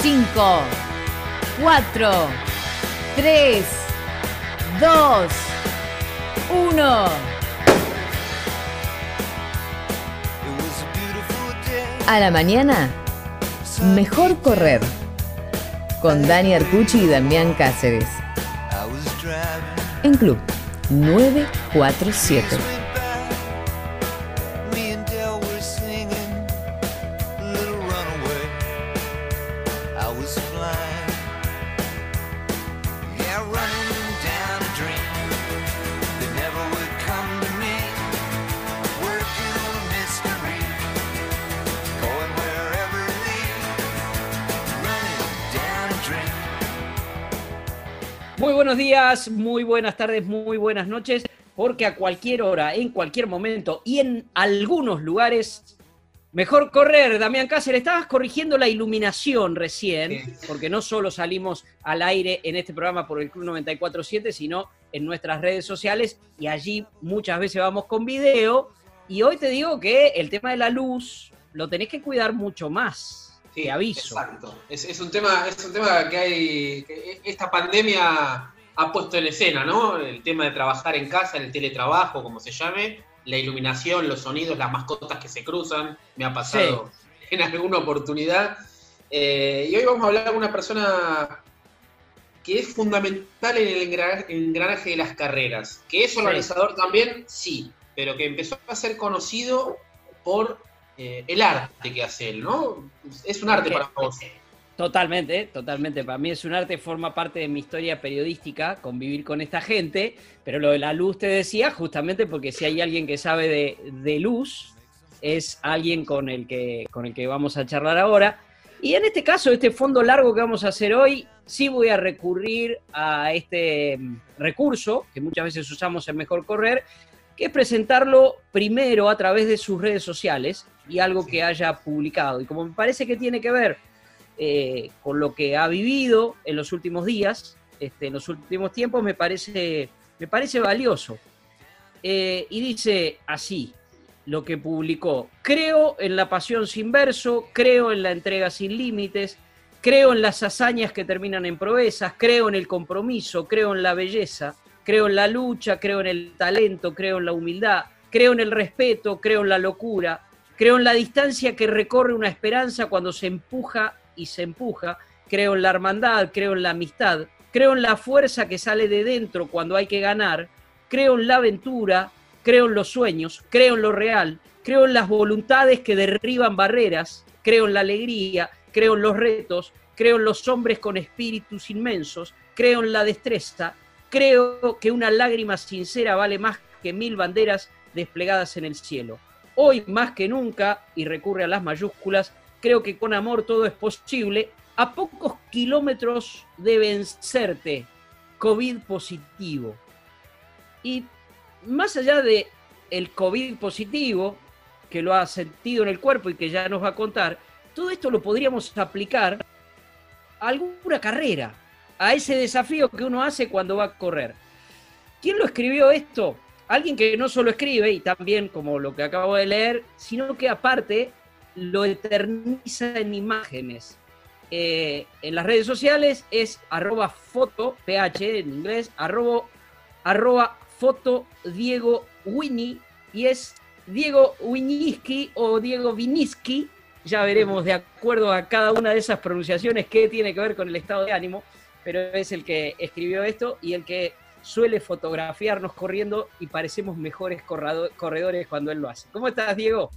5, 4, 3, 2, 1. A la mañana, mejor correr. Con Dani Arcucci y Damián Cáceres. En Club 947. Muy buenas tardes, muy buenas noches, porque a cualquier hora, en cualquier momento y en algunos lugares, mejor correr. Damián Cáceres, estabas corrigiendo la iluminación recién, porque no solo salimos al aire en este programa por el Club 947, sino en nuestras redes sociales y allí muchas veces vamos con video. Y hoy te digo que el tema de la luz lo tenés que cuidar mucho más. Sí, te aviso. Exacto. Es, es un tema, es un tema que hay. que esta pandemia ha puesto en escena, ¿no? El tema de trabajar en casa, el teletrabajo, como se llame, la iluminación, los sonidos, las mascotas que se cruzan. Me ha pasado en alguna oportunidad. Eh, y hoy vamos a hablar con una persona que es fundamental en el engranaje, engranaje de las carreras. Que es organizador también, sí, pero que empezó a ser conocido por eh, el arte que hace él, ¿no? Es un arte para vos. Totalmente, totalmente. Para mí es un arte, forma parte de mi historia periodística, convivir con esta gente, pero lo de la luz te decía justamente porque si hay alguien que sabe de, de luz, es alguien con el, que, con el que vamos a charlar ahora. Y en este caso, este fondo largo que vamos a hacer hoy, sí voy a recurrir a este mm, recurso que muchas veces usamos en Mejor Correr, que es presentarlo primero a través de sus redes sociales y algo que haya publicado. Y como me parece que tiene que ver eh, con lo que ha vivido en los últimos días, este, en los últimos tiempos, me parece, me parece valioso. Eh, y dice así lo que publicó. Creo en la pasión sin verso, creo en la entrega sin límites, creo en las hazañas que terminan en proezas, creo en el compromiso, creo en la belleza, creo en la lucha, creo en el talento, creo en la humildad, creo en el respeto, creo en la locura, creo en la distancia que recorre una esperanza cuando se empuja y se empuja, creo en la hermandad, creo en la amistad, creo en la fuerza que sale de dentro cuando hay que ganar, creo en la aventura, creo en los sueños, creo en lo real, creo en las voluntades que derriban barreras, creo en la alegría, creo en los retos, creo en los hombres con espíritus inmensos, creo en la destreza, creo que una lágrima sincera vale más que mil banderas desplegadas en el cielo. Hoy más que nunca, y recurre a las mayúsculas, creo que con amor todo es posible, a pocos kilómetros de vencerte, COVID positivo. Y más allá de el COVID positivo, que lo ha sentido en el cuerpo y que ya nos va a contar, todo esto lo podríamos aplicar a alguna carrera, a ese desafío que uno hace cuando va a correr. ¿Quién lo escribió esto? Alguien que no solo escribe, y también como lo que acabo de leer, sino que aparte lo eterniza en imágenes. Eh, en las redes sociales es arroba foto, ph en inglés, arroba, arroba foto Diego Winnie, y es Diego Winiski o Diego Viniski, ya veremos de acuerdo a cada una de esas pronunciaciones qué tiene que ver con el estado de ánimo, pero es el que escribió esto y el que suele fotografiarnos corriendo y parecemos mejores corredores cuando él lo hace. ¿Cómo estás, Diego?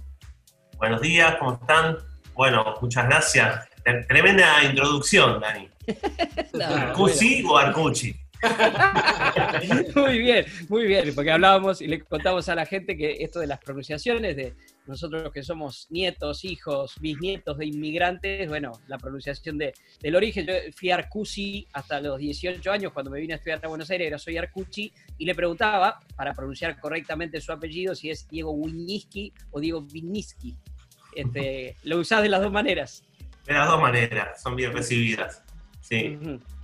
Buenos días, ¿cómo están? Bueno, muchas gracias. Tremenda introducción, Dani. no, ¿Arcusi o Arcucci? muy bien, muy bien, porque hablábamos y le contamos a la gente que esto de las pronunciaciones de nosotros que somos nietos, hijos, bisnietos de inmigrantes, bueno, la pronunciación de, del origen, yo fui Arcusi hasta los 18 años cuando me vine a estudiar a Buenos Aires, era soy Arcucci, y le preguntaba, para pronunciar correctamente su apellido, si es Diego Winiski o Diego Viniski. Este, lo usás de las dos maneras. De las dos maneras, son bien recibidas. Sí.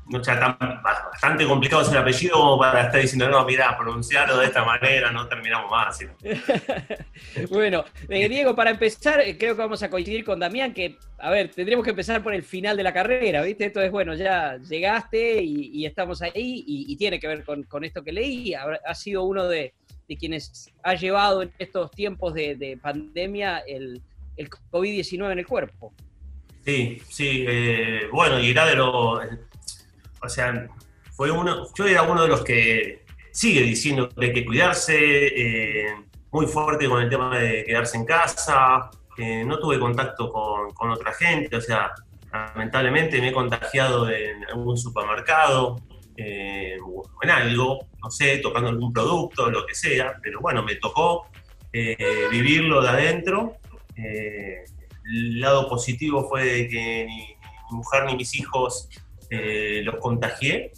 no tan, bastante complicado ese apellido como para estar diciendo, no, mira, pronunciarlo de esta manera, no terminamos más. bueno, eh, Diego, para empezar, eh, creo que vamos a coincidir con Damián, que, a ver, tendríamos que empezar por el final de la carrera, ¿viste? Entonces, bueno, ya llegaste y, estamos ahí y, tiene que ver con, esto que leí. Ha, sido uno de, quienes ha llevado en estos tiempos de, pandemia el, el COVID-19 en el cuerpo. Sí, sí, eh, bueno, y era de lo, o sea, fue uno, yo era uno de los que sigue diciendo que hay que cuidarse, eh, muy fuerte con el tema de quedarse en casa, no tuve contacto con, otra gente, o sea, lamentablemente me he contagiado en algún supermercado, eh, en algo, no sé, tocando algún producto, lo que sea, pero bueno, me tocó vivirlo de adentro el lado positivo fue de que ni, mi mujer ni mis hijos eh, los contagié,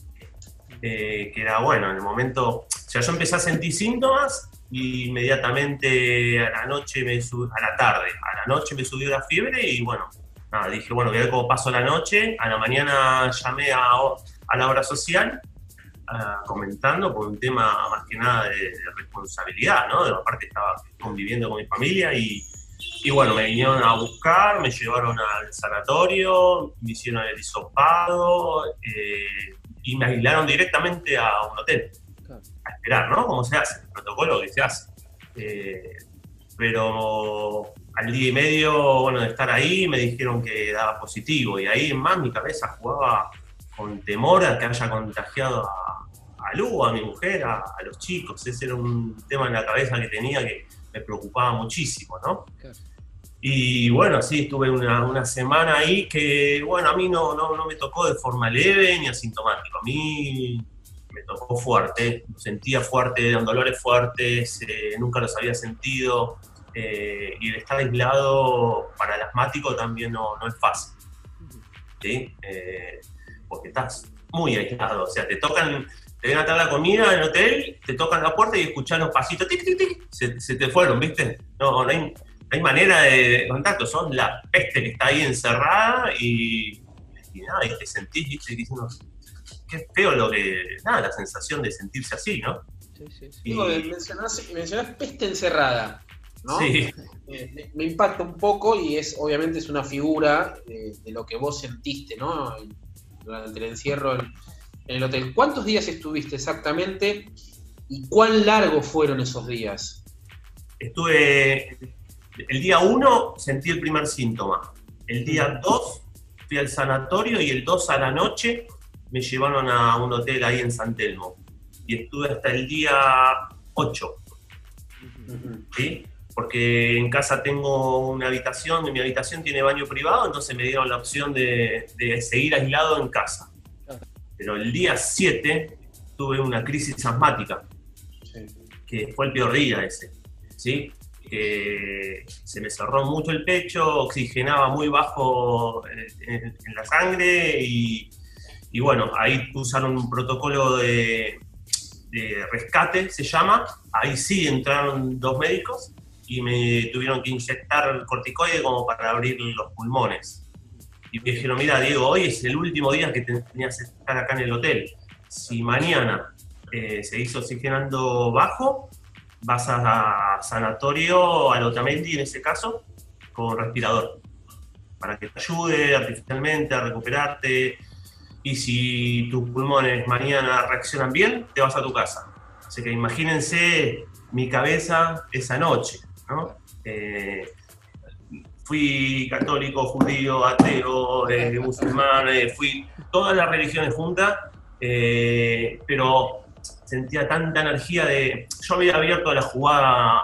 eh, que era bueno, en el momento, o sea, yo empecé a sentir síntomas y inmediatamente a la noche, me a la tarde, a la noche me subió la fiebre y bueno, nada, dije, bueno, voy a cómo paso la noche, a la mañana llamé a, a la obra social ah, comentando por un tema más que nada de, de responsabilidad, ¿no? De la parte estaba conviviendo con mi familia y y bueno, me vinieron a buscar, me llevaron al sanatorio, me hicieron el hisopado eh, y me aislaron directamente a un hotel. A esperar, ¿no? Como se hace, el protocolo que se hace. Eh, pero al día y medio, bueno, de estar ahí, me dijeron que daba positivo. Y ahí más mi cabeza jugaba con temor a que haya contagiado a, a Lu, a mi mujer, a, los chicos. Ese era un tema en la cabeza que tenía que me preocupaba muchísimo, ¿no? Y bueno, sí, estuve una, semana ahí que, bueno, a mí no, no, me tocó de forma leve ni asintomático. A mí me tocó fuerte, sentía fuerte, eran dolores fuertes, eh, nunca los había sentido. Eh, y el estar aislado para el asmático también no, es fácil. ¿sí? Eh, porque estás muy aislado. O sea, te tocan, te ven a traer la comida en el hotel, te tocan la puerta y escuchas los pasitos, tic, tic, tic, se, se te fueron, ¿viste? No, no hay hay manera de contacto, son la peste que está ahí encerrada y, nada, y te sentís, ¿viste? diciendo, qué feo lo que, nada, la sensación de sentirse así, ¿no? Sí, sí, sí. Y, mencionás, peste encerrada, ¿no? Sí. Eh, me, impacta un poco y es, obviamente, es una figura de, lo que vos sentiste, ¿no? Durante el encierro en, en el hotel. ¿Cuántos días estuviste exactamente y cuán largos fueron esos días? Estuve el día 1 sentí el primer síntoma. El día 2 fui al sanatorio y el 2 a la noche me llevaron a un hotel ahí en San Telmo. Y estuve hasta el día 8. ¿Sí? Porque en casa tengo una habitación, y mi habitación tiene baño privado, entonces me dieron la opción de, seguir aislado en casa. Pero el día 7 tuve una crisis asmática, que fue el peor día ese. ¿sí? que se me cerró mucho el pecho, oxigenaba muy bajo en, la sangre y, bueno, ahí usaron un protocolo de, rescate, se llama, ahí sí entraron dos médicos y me tuvieron que inyectar corticoide como para abrir los pulmones. Y me dijeron, mira Diego, hoy es el último día que tenías que estar acá en el hotel. Si mañana eh, se hizo oxigenando bajo, vas a, sanatorio, al Otamendi en ese caso, con respirador, para que te ayude artificialmente a recuperarte. Y si tus pulmones mañana reaccionan bien, te vas a tu casa. Así que imagínense mi cabeza esa noche, ¿no? Eh, fui católico, judío, ateo, eh, musulmán, eh, fui todas las religiones juntas, pero sentía tanta energía de... Yo había abierto la jugada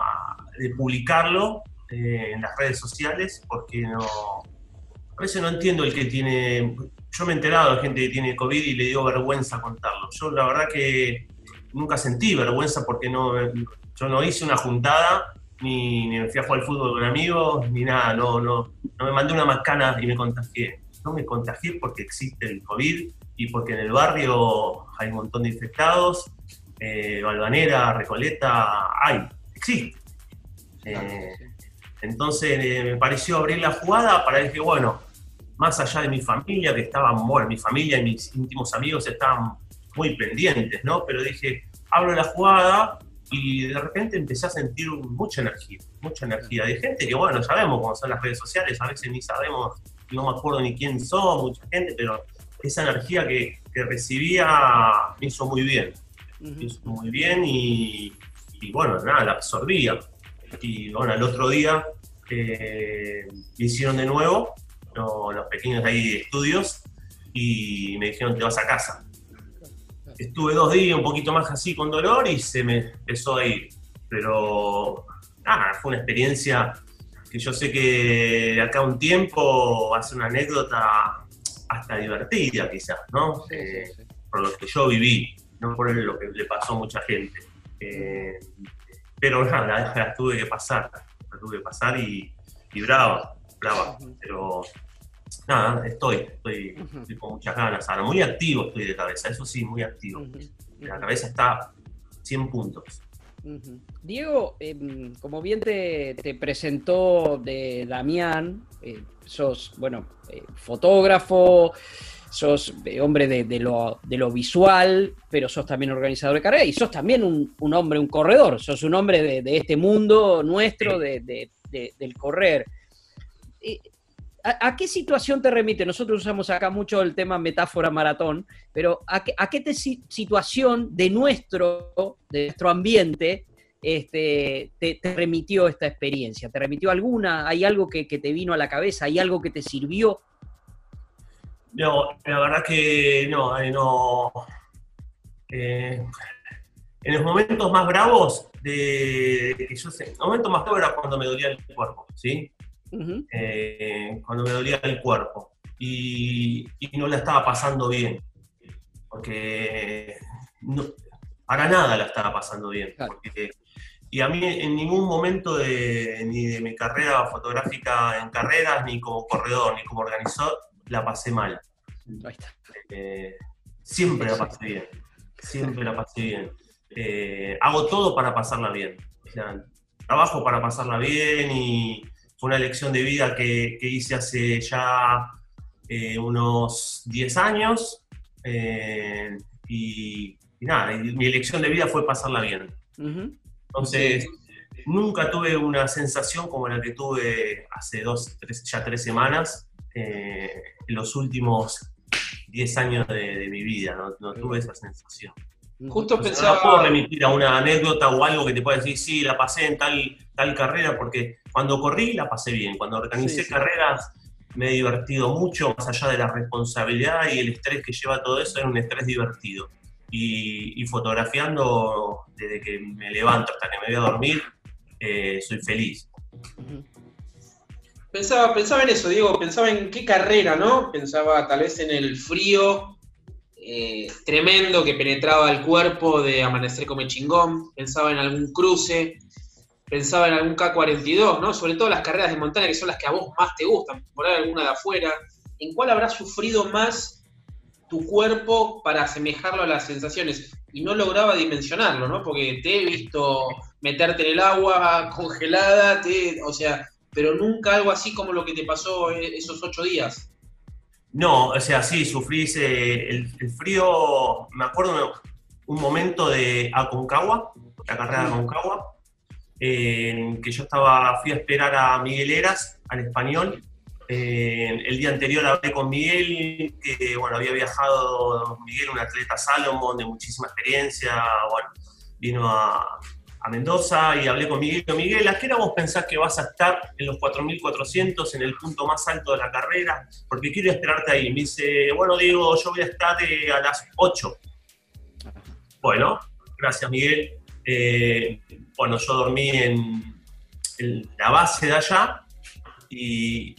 de publicarlo eh, en las redes sociales porque no... A veces no entiendo el que tiene... Yo me he enterado de gente que tiene COVID y le dio vergüenza contarlo. Yo la verdad que nunca sentí vergüenza porque no, yo no hice una juntada, ni, ni me fui a jugar al fútbol con amigos, ni nada, no, no, no me mandé una macana y me contagié. No me contagié porque existe el COVID y porque en el barrio hay un montón de infectados eh, Balvanera, Recoleta, hay, existe. Eh, entonces eh, me pareció abrir la jugada para decir, bueno, más allá de mi familia, que estaban, bueno, mi familia y mis íntimos amigos estaban muy pendientes, ¿no? Pero dije, abro la jugada y de repente empecé a sentir mucha energía, mucha energía. De gente que, bueno, sabemos cómo son las redes sociales, a veces ni sabemos, no me acuerdo ni quién son, mucha gente, pero esa energía que, recibía me hizo muy bien. Me hizo muy bien y, bueno, nada, la absorbía. Y bueno, el otro día eh, me hicieron de nuevo los pequeños ahí estudios y me dijeron te vas a casa estuve dos días un poquito más así con dolor y se me empezó a ir. Pero nada, fue una experiencia que yo sé que de acá a un tiempo ser una anécdota hasta divertida quizás, ¿no? Eh, por lo que yo viví, no por lo que le pasó a mucha gente. Eh, pero nada, la, tuve que pasar, la tuve que pasar y, y brava, brava. Pero nada, estoy, estoy, con muchas ganas. Ahora, muy activo estoy de cabeza, eso sí, muy activo. La cabeza está 100 puntos. Diego, em, como bien te, presentó de Damián, eh, sos, bueno, eh, fotógrafo, sos eh, hombre de, lo, visual, pero sos también organizador de carrera y sos también un, hombre, un corredor, sos un hombre de, este mundo nuestro del correr. ¿A, qué situación te remite? Nosotros usamos acá mucho el tema metáfora maratón, pero ¿a qué, situación de nuestro, de ambiente este, te, remitió esta experiencia? ¿Te remitió alguna? ¿Hay algo que, te vino a la cabeza? ¿Hay algo que te sirvió? No, la verdad que no, eh, no. Eh, en los momentos más bravos de, que yo sé, el momento más bravo era cuando me dolía el cuerpo, ¿sí? Eh, cuando me dolía el cuerpo y, no la estaba pasando bien, porque para nada la estaba pasando bien. y a mí en ningún momento de, ni de mi carrera fotográfica en carreras, ni como corredor, ni como organizador, la pasé mal. Eh, siempre la pasé bien, siempre la pasé bien. Eh, hago todo para pasarla bien. trabajo para pasarla bien y, fue una elección de vida que, hice hace ya eh, unos 10 años. Eh, y, nada, mi elección de vida fue pasarla bien. Entonces, nunca tuve una sensación como la que tuve hace dos, ya tres semanas, eh, en los últimos 10 años de, mi vida, no, tuve esa sensación. Justo pensaba... No puedo remitir a una anécdota o algo que te pueda decir, sí, la pasé en tal, tal carrera, porque cuando corrí la pasé bien, cuando organicé carreras me he divertido mucho, más allá de la responsabilidad y el estrés que lleva todo eso, era un estrés divertido. Y, fotografiando desde que me levanto hasta que me voy a dormir, eh, soy feliz. Pensaba, pensaba en eso, Diego, pensaba en qué carrera, ¿no? Pensaba tal vez en el frío eh, tremendo que penetraba el cuerpo de amanecer como chingón, pensaba en algún cruce, pensaba en algún K42, ¿no? Sobre todo las carreras de montaña, que son las que a vos más te gustan, por ahí alguna de afuera. ¿En cuál habrá sufrido más tu cuerpo para asemejarlo a las sensaciones? Y no lograba dimensionarlo, ¿no? Porque te he visto meterte en el agua congelada, o sea, pero nunca algo así como lo que te pasó esos ocho días. No, o sea, sí, sufrí el, frío, me acuerdo un momento de Aconcagua, la carrera de Aconcagua, que yo estaba, fui a esperar a Miguel Eras, al español. el día anterior hablé con Miguel, que bueno, había viajado, Miguel, un atleta Salomon de muchísima experiencia, bueno, vino a, Mendoza y hablé con Miguel. Miguel, ¿a qué hora vos pensás que vas a estar en los 4.400, en el punto más alto de la carrera? Porque quiero esperarte ahí. Me dice, bueno, Diego, yo voy a estar eh, a las 8. Bueno, gracias, Miguel. Eh, bueno, yo dormí en, la base de allá y,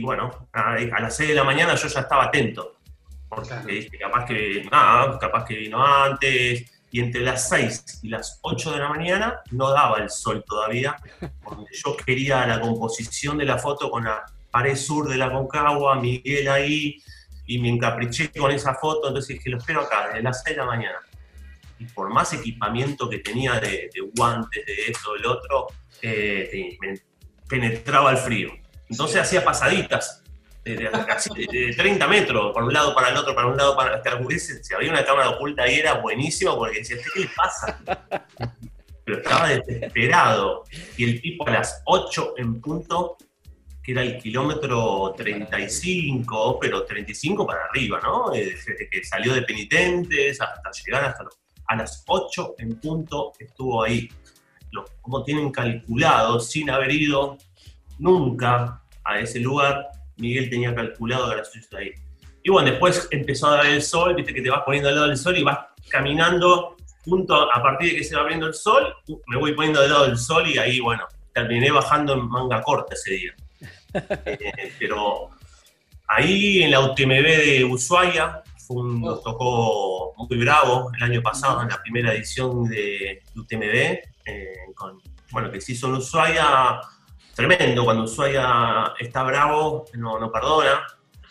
bueno, a, las 6 de la mañana yo ya estaba atento. Porque capaz que, capaz que vino antes, y entre las 6 y las 8 de la mañana no daba el sol todavía, porque yo quería la composición de la foto con la pared sur de la Concagua, Miguel ahí, y me encapriché con esa foto, entonces dije, lo espero acá, desde las 6 de la mañana y por más equipamiento que tenía de, guantes, de esto, del otro, eh, me penetraba el frío. Entonces hacía pasaditas, de, 30 metros, para un lado, para el otro, para un lado, para hasta Si había una cámara oculta ahí era buenísimo porque decía, ¿qué le pasa? Pero estaba desesperado. Y el tipo a las 8 en punto, que era el kilómetro 35, pero 35 para arriba, ¿no? Desde que salió de penitentes hasta llegar hasta a las 8 en punto estuvo ahí. como tienen calculado, sin haber ido nunca a ese lugar, Miguel tenía calculado que era ahí. Y bueno, después empezó a dar el sol, viste que te vas poniendo al lado del sol y vas caminando junto a partir de que se va abriendo el sol, me voy poniendo del lado del sol y ahí, bueno, terminé bajando en manga corta ese día. Eh, pero ahí en la UTMB de Ushuaia, fue un, nos tocó muy bravo el año pasado, en la primera edición de UTMB, eh, con, bueno, que se hizo en Ushuaia, tremendo, cuando Ushuaia está bravo, no, no perdona,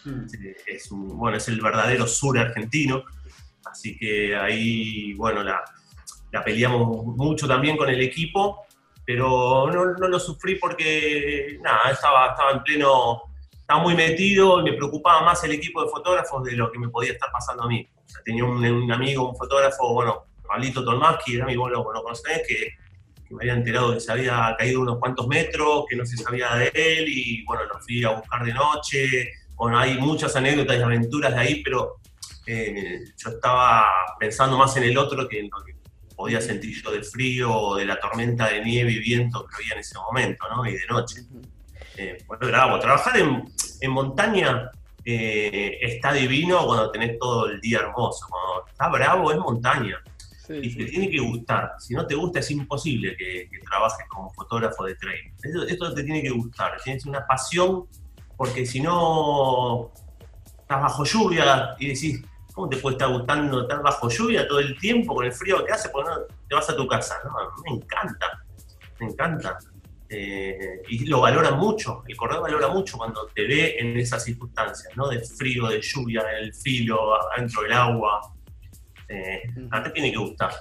hmm. es, bueno, es el verdadero sur argentino, así que ahí, bueno, la, la peleamos mucho también con el equipo, pero no, no, lo sufrí porque, nada, estaba, estaba en pleno, estaba muy metido y me preocupaba más el equipo de fotógrafos de lo que me podía estar pasando a mí. Tenía un, amigo, un fotógrafo, bueno, Pablito Tolmaski, era mi vos lo, lo conocés, que me había enterado que se había caído unos cuantos metros, que no se sabía de él, y bueno, lo fui a buscar de noche. Bueno, hay muchas anécdotas y aventuras de ahí, pero eh, yo estaba pensando más en el otro que en lo que podía sentir yo del frío o de la tormenta de nieve y viento que había en ese momento, ¿no? Y de noche. Eh, bueno, bravo. Trabajar en, en montaña eh, está divino cuando tenés todo el día hermoso. Cuando está bravo es montaña y te tiene que gustar. Si no te gusta, es imposible que, trabajes como fotógrafo de trail. Esto, te tiene que gustar. Tienes una pasión, porque si no estás bajo lluvia y decís, ¿cómo te puede estar gustando estar bajo lluvia todo el tiempo con el frío que hace? Porque no te vas a tu casa. ¿no? Me encanta, me encanta. Eh, y lo valora mucho, el corredor valora mucho cuando te ve en esas circunstancias, ¿no? De frío, de lluvia, en el filo, adentro del agua, eh, a ti tiene que gustar.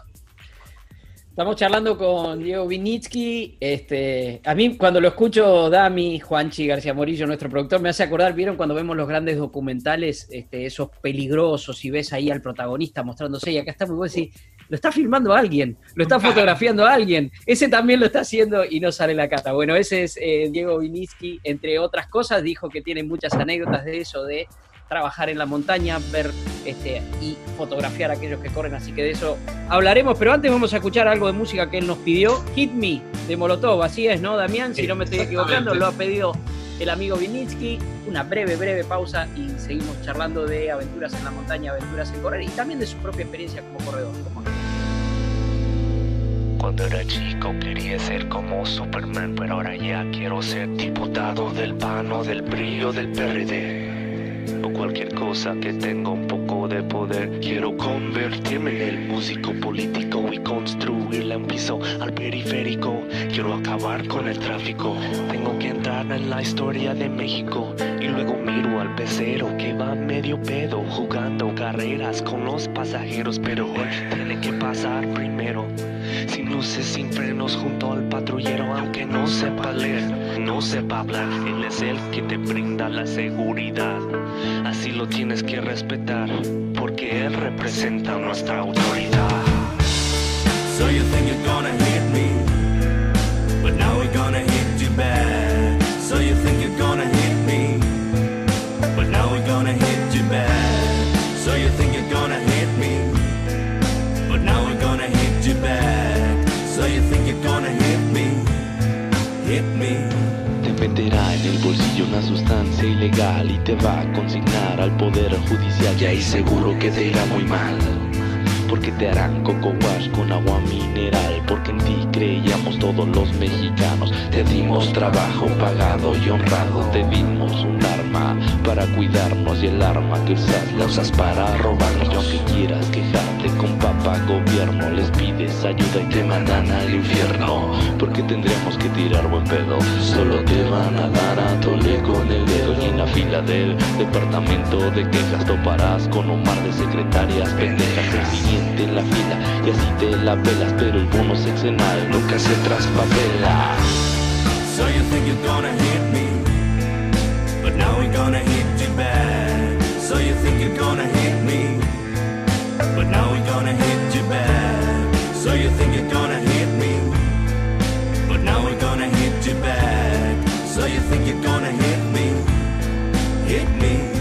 Estamos charlando con Diego Vinitsky. Este, a mí, cuando lo escucho, Dami, Juanchi García Morillo, nuestro productor, me hace acordar, ¿vieron cuando vemos los grandes documentales, este, esos peligrosos, y ves ahí al protagonista mostrándose, y acá está muy bueno, lo está filmando alguien, lo está fotografiando alguien, ese también lo está haciendo y no sale la cata. Bueno, ese es eh, Diego Vinitsky, entre otras cosas, dijo que tiene muchas anécdotas de eso, de trabajar en la montaña, ver este, y fotografiar a aquellos que corren, así que de eso hablaremos, pero antes vamos a escuchar algo de música que él nos pidió, Hit Me, de Molotov, así es, ¿no, Damián? Si no me estoy equivocando, lo ha pedido el amigo Vinitsky, una breve, breve pausa y seguimos charlando de aventuras en la montaña, aventuras en correr y también de su propia experiencia como corredor. Cuando era chico quería ser como Superman, pero ahora ya quiero ser diputado del PAN o del brillo del PRD o cualquier cosa que tenga un poco de poder. Quiero convertirme en el músico político y construirle un piso al periférico. Quiero acabar con el tráfico. Tengo que entrar en la historia de México y luego miro al pecero que va medio pedo jugando carreras con los pasajeros, pero tiene que pasar primero. Sin luces, sin frenos junto al patrullero, aunque no sepa leer, no sepa hablar, él es el que te brinda la seguridad. Así lo tienes que respetar, porque Él representa nuestra autoridad. So you think you're gonna hit me, but now we're gonna hit you back. En el bolsillo una sustancia ilegal y te va a consignar al poder judicial y seguro que te irá muy mal. Porque te harán coco wash con agua mineral, porque en ti creíamos todos los mexicanos. Te dimos trabajo pagado y honrado, te dimos un arma para cuidarnos y el arma que usas la usas para robarnos. Y aunque quieras quejarte con papá gobierno, les pides ayuda y te mandan al infierno. Porque tendremos que tirar buen pedo, solo te van a dar a tole con el dedo. Y en la fila del departamento de quejas toparás con un mar de secretarias pendejas. Siguiente en la fila y así te la pelas, pero el bono sexenal nunca se traspapela. So you think you're gonna hit me, but now we're gonna hit you back. So you think you're gonna hit me, but now we're gonna hit you back. So you think you're gonna hit me, but now we're gonna hit you back. So you think you're gonna hit me, hit me.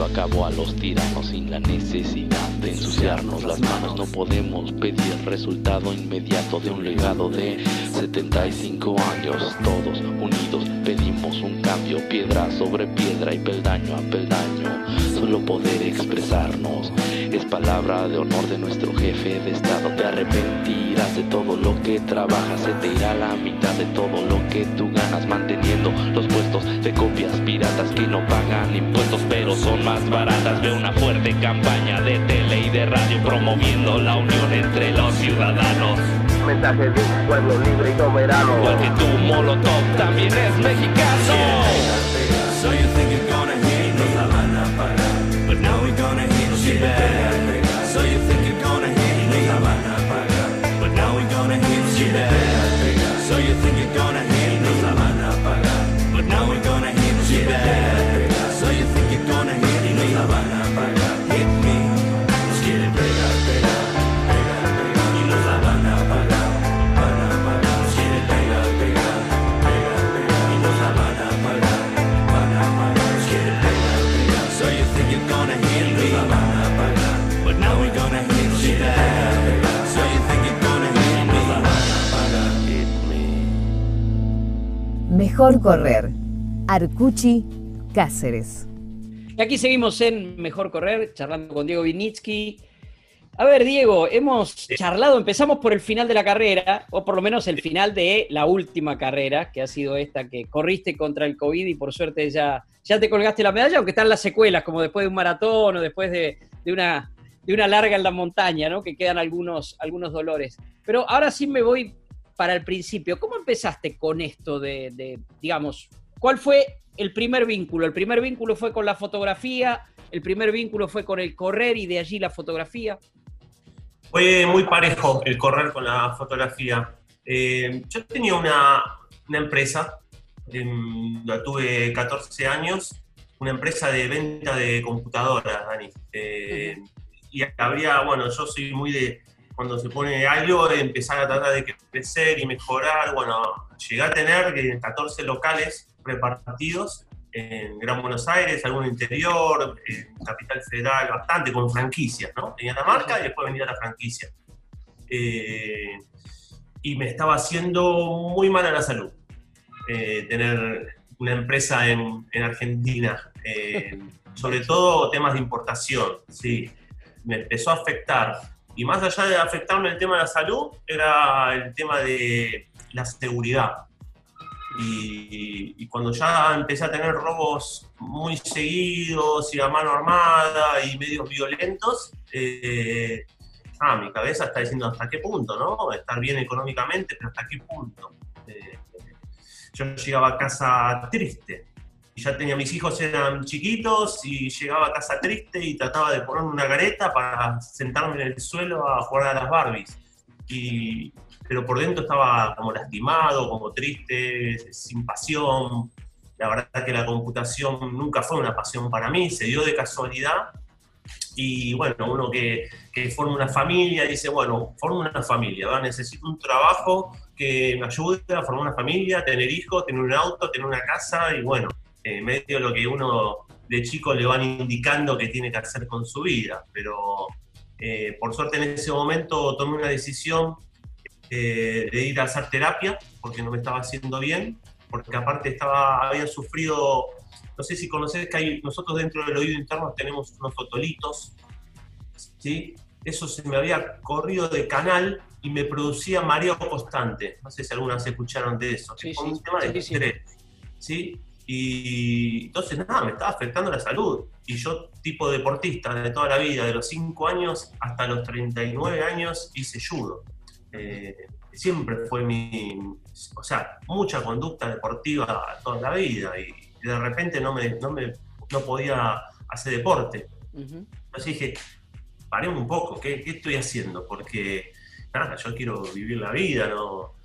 Solidario acabó a los tiranos sin la necesidad de ensuciarnos las manos. No podemos pedir resultado inmediato de un legado de 75 años. Todos unidos pedimos un cambio, piedra sobre piedra y peldaño a peldaño. Solo poder expresarnos es palabra de honor de nuestro jefe de estado. Te arrepentirás de todo lo que trabajas, se te irá la mitad de todo lo que tú ganas manteniendo los puestos de copias piratas que no pagan impuestos pero son más baratas. Ve una fuerte campaña de tele y de radio promoviendo la unión entre los ciudadanos. Mensaje de un pueblo libre y soberano. Porque tu Molotov también es mexicano. Mejor correr. Arcuchi, Cáceres. Y aquí seguimos en Mejor Correr, charlando con Diego Vinitsky. A ver, Diego, hemos charlado, empezamos por el final de la carrera, o por lo menos el final de la última carrera, que ha sido esta que corriste contra el COVID y por suerte ya, ya te colgaste la medalla, aunque están las secuelas, como después de un maratón o después de, de una, de una larga en la montaña, ¿no? Que quedan algunos, algunos dolores. Pero ahora sí me voy para el principio. ¿Cómo empezaste con esto de, de, digamos, cuál fue el primer vínculo? El primer vínculo fue con la fotografía, el primer vínculo fue con el correr y de allí la fotografía. Fue muy parejo el correr con la fotografía. Eh, yo tenía una, una empresa, em, la tuve 14 años, una empresa de venta de computadoras, Dani. Eh, Y había, bueno, yo soy muy de, cuando se pone algo, de empezar a tratar de crecer y mejorar. Bueno, llegué a tener eh, 14 locales repartidos en Gran Buenos Aires, algún interior, en Capital Federal, bastante, con franquicias, ¿no? Tenía la marca y después venía la franquicia. Eh, y me estaba haciendo muy mal a la salud eh, tener una empresa en, en Argentina, eh, sobre todo temas de importación, sí, me empezó a afectar. Y más allá de afectarme el tema de la salud, era el tema de la seguridad. Y, cuando ya empecé a tener robos muy seguidos y a mano armada y medios violentos, eh, ah, mi cabeza está diciendo hasta qué punto, ¿no? Estar bien económicamente, pero hasta qué punto. Eh, yo llegaba a casa triste. Ya tenía, mis hijos eran chiquitos y llegaba a casa triste y trataba de ponerme una careta para sentarme en el suelo a jugar a las Barbies. Y, pero por dentro estaba como lastimado, como triste, sin pasión. La verdad que la computación nunca fue una pasión para mí, se dio de casualidad. Y bueno, uno que, que forma una familia dice, bueno, formo una familia, ¿va? necesito un trabajo que me ayude a formar una familia, tener hijos, tener un auto, tener una casa y bueno, en medio lo que uno de chico le van indicando que tiene que hacer con su vida. Pero eh, por suerte en ese momento tomé una decisión eh, de ir a hacer terapia porque no me estaba haciendo bien, porque aparte estaba, había sufrido, no sé si conoces que hay, nosotros dentro del oído interno tenemos unos fotolitos, ¿sí? Eso se me había corrido de canal y me producía mareo constante. No sé si algunas escucharon de eso. Sí, Fue sí, un tema de estrés, ¿sí? Y entonces nada, me estaba afectando la salud. Y yo, tipo deportista de toda la vida, de los 5 años hasta los 39 años, hice judo. Eh, siempre fue mi, o sea, mucha conducta deportiva toda la vida y de repente no, me, no, me, no podía hacer deporte. Ujú. Entonces dije, paremos un poco, ¿qué, qué estoy haciendo? Porque, nada, yo quiero vivir la vida, ¿no?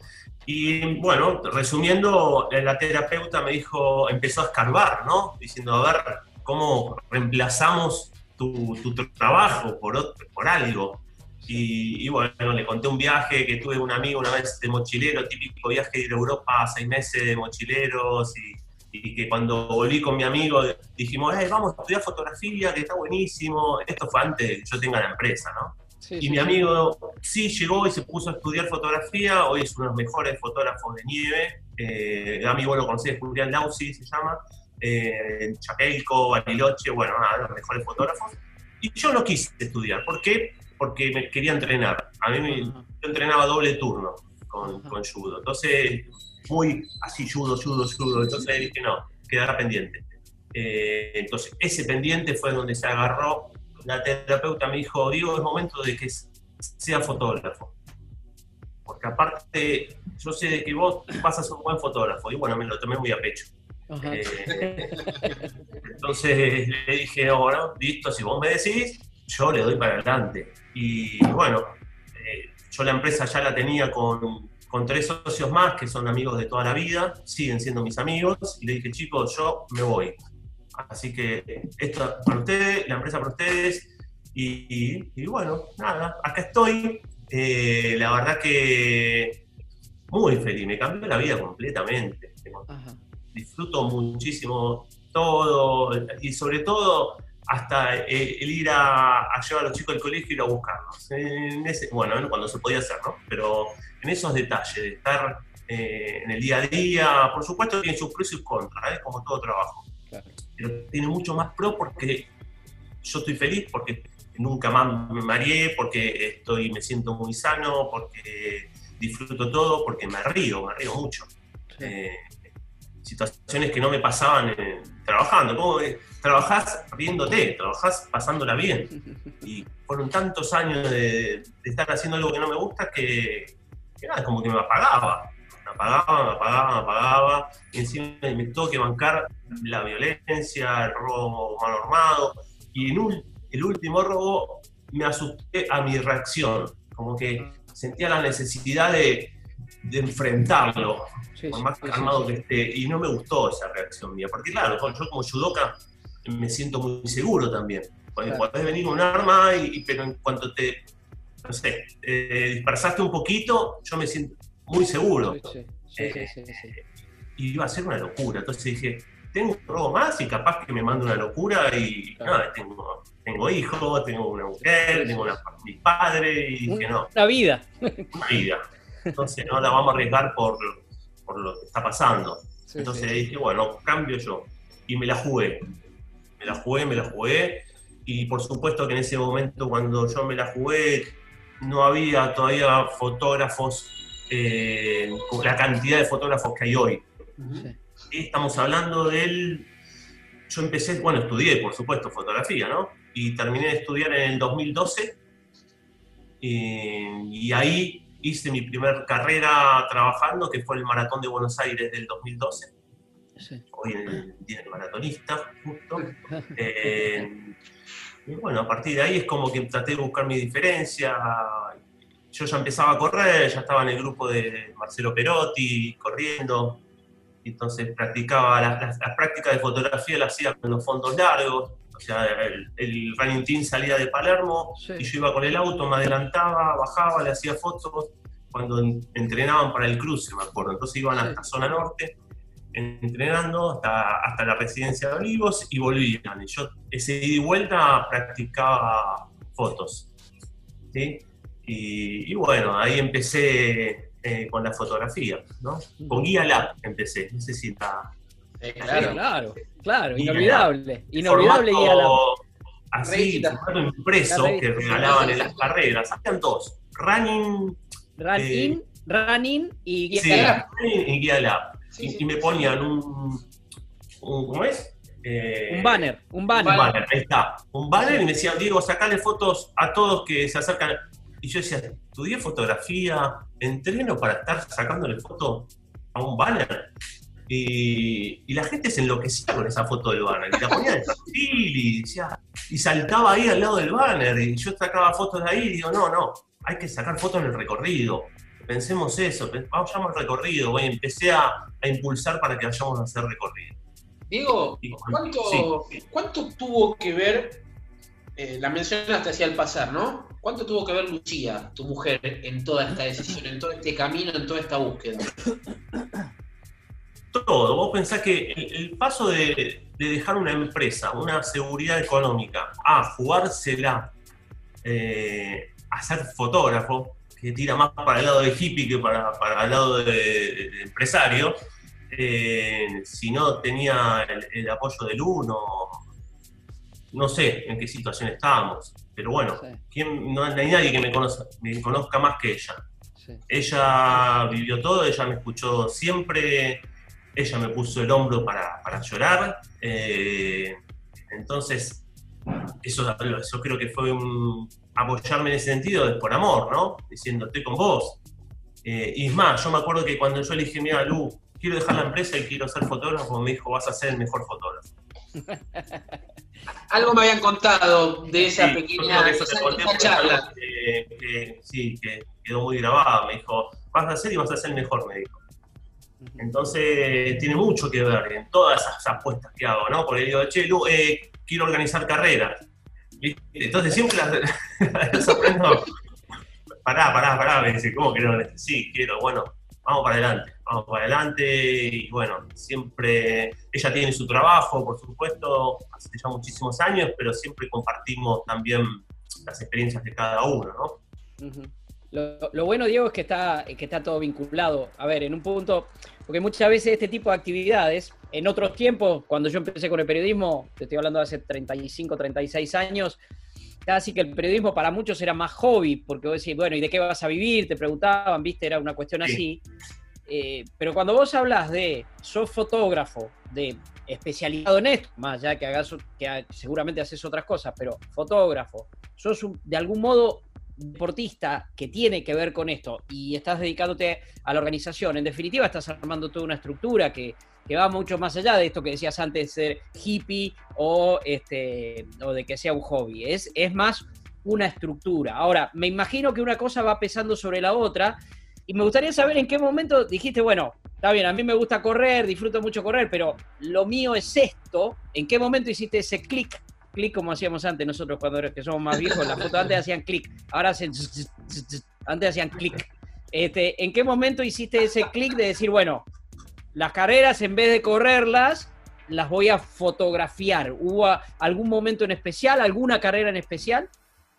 Y bueno, resumiendo, la terapeuta me dijo, empezó a escarbar, ¿no? Diciendo, a ver, ¿cómo reemplazamos tu, tu trabajo por, otro, por algo? Y, y, bueno, le conté un viaje que tuve un amigo una vez de mochilero, típico viaje de Europa, seis meses de mochileros, y, y que cuando volví con mi amigo dijimos, hey, vamos a estudiar fotografía, que está buenísimo. Esto fue antes de que yo tenga la empresa, ¿no? Sí, Y sí, mi amigo sí llegó y se puso a estudiar fotografía, hoy es uno de los mejores fotógrafos de nieve, eh, Gami, vos lo conocés, Julián Lausi se llama, eh, Chapelco, Bariloche, bueno, nada, los mejores fotógrafos. Y yo no quise estudiar, ¿por qué? Porque me quería entrenar. A mí me, yo entrenaba doble turno con, con judo, entonces muy así judo, judo, judo, entonces dije no, quedará pendiente. Eh, entonces ese pendiente fue donde se agarró la terapeuta me dijo, Diego, es momento de que sea fotógrafo. Porque aparte, yo sé de que vos vas a ser un buen fotógrafo. Y bueno, me lo tomé muy a pecho. Eh, entonces le dije, bueno, listo, si vos me decís, yo le doy para adelante. Y bueno, eh, yo la empresa ya la tenía con, con tres socios más que son amigos de toda la vida, siguen siendo mis amigos. Y le dije, chicos, yo me voy. Así que esto para ustedes, la empresa para ustedes. Y, y- y bueno, nada, acá estoy. Eh, la verdad que muy feliz, me cambió la vida completamente. Ajá. Disfruto muchísimo todo y sobre todo hasta el ir a, a llevar a los chicos al colegio y ir a buscarlos. En ese- bueno, cuando se podía hacer, ¿no? Pero en esos detalles, de estar eh, en el día a día, por supuesto tiene sus pros y sus contras, ¿eh? como todo trabajo Claro. Pero tiene mucho más pro porque yo estoy feliz, porque nunca más me mareé, porque estoy, me siento muy sano, porque disfruto todo, porque me río, me río mucho. Sí. Eh, situaciones que no me pasaban eh, trabajando. Como que trabajás riéndote, trabajás pasándola bien. Y fueron tantos años de, de estar haciendo algo que no me gusta que, que nada, como que me apagaba. Me apagaba, me apagaba, me apagaba. Y encima me tuvo que bancar la violencia, el robo mal armado. Y en un- el último robo me asusté a mi reacción. Como que sentía la necesidad de, de enfrentarlo Sí, por más sí, calmado sí. que esté, y no me gustó esa reacción mía, porque claro, yo como judoka me siento muy seguro también. Porque Claro. Podés venir un arma, y, y- pero en cuanto te, no sé, eh, dispersaste un poquito, yo me siento muy seguro. Sí. Y iba a ser una locura. Entonces dije, tengo un robo más y capaz que me manda una locura y Claro. nada, tengo, tengo hijos, tengo una mujer, tengo una, mis padres, y dije, no, Una vida. una vida. Entonces no la vamos a arriesgar por, por lo que está pasando. Sí, Entonces sí. dije, bueno, cambio yo. Y me la jugué. Me la jugué, me la jugué. Y por supuesto que en ese momento, cuando yo me la jugué, no había todavía fotógrafos, eh, la cantidad de fotógrafos que hay hoy. Sí. Estamos hablando del... Yo empecé, bueno, estudié, por supuesto, fotografía, ¿no? Y terminé de estudiar en el 2012. eh, y ahí hice mi primer carrera trabajando, que fue el Maratón de Buenos Aires del 2012 Sí. hoy en el Día del Maratonista, justo. Eh, y bueno, a partir de ahí es como que traté de buscar mi diferencia. Yo ya empezaba a correr, ya estaba en el grupo de Marcelo Perotti, corriendo. Entonces practicaba las, las- las prácticas de fotografía, las hacía con los fondos largos. O sea, el, el running team salía de Palermo Sí. y yo iba con el auto, me adelantaba, bajaba, le hacía fotos. Cuando en- entrenaban para el cruce, me acuerdo. Entonces iban Sí. hasta zona norte entrenando hasta, hasta la residencia de Olivos y volvían. Y yo ese ida y vuelta practicaba fotos. ¿sí? Y, y bueno, ahí empecé eh, con la fotografía, ¿no? Con Guía Lab empecé, no sé si está... Eh, claro. claro, claro, Guía inolvidable. Inolvidable formato guía la. Así, formato impreso que regalaban en las carreras. Habían dos, Running, Running, running y guía sí, la. Running y Guía Lab. Sí, y, sí. y me ponían un, un- ¿cómo es? Eh, Un banner, un Un banner. banner, ahí está. Un banner y me decían, Diego, sacale fotos a todos que se acercan. Y yo decía, estudié fotografía, entreno para estar sacándole fotos a un banner. Y, y la gente se enloquecía con esa foto del banner. Y la ponía de perfil y, decía, y saltaba ahí al lado del banner. Y yo sacaba fotos de ahí y digo, no, no, hay que sacar fotos en el recorrido. Pensemos eso, vayamos al recorrido. Bueno, empecé a, a impulsar para que vayamos a hacer recorrido. Diego, ¿cuánto, ¿cuánto tuvo que ver, eh, la mencionaste hacia el pasar, ¿no? ¿Cuánto tuvo que ver Lucía, tu mujer, en toda esta decisión, en todo este camino, en toda esta búsqueda? todo. Vos pensás que el, paso de, de dejar una empresa, una seguridad económica, a jugársela eh, a ser fotógrafo, que tira más para el lado de hippie que para, el lado de, de empresario, eh, si no tenía el, el apoyo del uno, no sé en qué situación estábamos. Pero bueno, Sí, ¿quién- no hay nadie que me conozca, me conozca más que ella. sí. Ella vivió todo, ella me escuchó siempre, ella me puso el hombro para, para llorar. eh, entonces, eso, eso creo que fue un apoyarme en ese sentido es por amor, ¿no? Diciendo, estoy con vos. Eh, y es más, yo me acuerdo que cuando yo le dije, mira, Lu, quiero dejar la empresa y quiero ser fotógrafo, me dijo, vas a ser el mejor fotógrafo. Algo me habían contado de esa Sí, pequeña que esa- esa charla. que- que- sí, que quedó muy grabado. Me dijo, vas a ser y vas a ser el mejor, me dijo. Entonces, tiene mucho que ver en todas esas apuestas que hago, ¿no? Porque digo, che, Lu, eh, quiero organizar carreras. ¿Viste? Entonces, siempre las, las aprendo. Pará, pará, pará. Me dice, ¿cómo que no? Sí, quiero, bueno, vamos para adelante, vamos para adelante. Y bueno, siempre, ella tiene su trabajo, por supuesto, hace ya muchísimos años, pero siempre compartimos también las experiencias de cada uno, ¿no? Lo, lo bueno, Diego, es que está, que está todo vinculado. A ver, en un punto, porque muchas veces este tipo de actividades, en otros tiempos, cuando yo empecé con el periodismo, te estoy hablando de hace 35, 36 años, casi que el periodismo para muchos era más hobby, porque vos decís, bueno, ¿y de qué vas a vivir? Te preguntaban, viste, era una cuestión Sí. así. Eh, pero cuando vos hablas de, sos fotógrafo, de especializado en esto, más ya que hagas, que seguramente haces otras cosas, pero fotógrafo, sos de algún modo deportista que tiene que ver con esto y estás dedicándote a la organización, en definitiva estás armando toda una estructura que, que va mucho más allá de esto que decías antes de ser hippie o, este, o de que sea un hobby. Es, es más una estructura. Ahora, me imagino que una cosa va pesando sobre la otra y me gustaría saber en qué momento dijiste, bueno, está bien, a mí me gusta correr, disfruto mucho correr, pero lo mío es esto. ¿En qué momento hiciste ese clic? Clic como hacíamos antes nosotros cuando que somos más viejos, las fotos antes hacían clic, ahora hacen antes hacían clic. Este, ¿En qué momento hiciste ese clic de decir, bueno, las carreras en vez de correrlas, las voy a fotografiar? ¿Hubo algún momento en especial, alguna carrera en especial?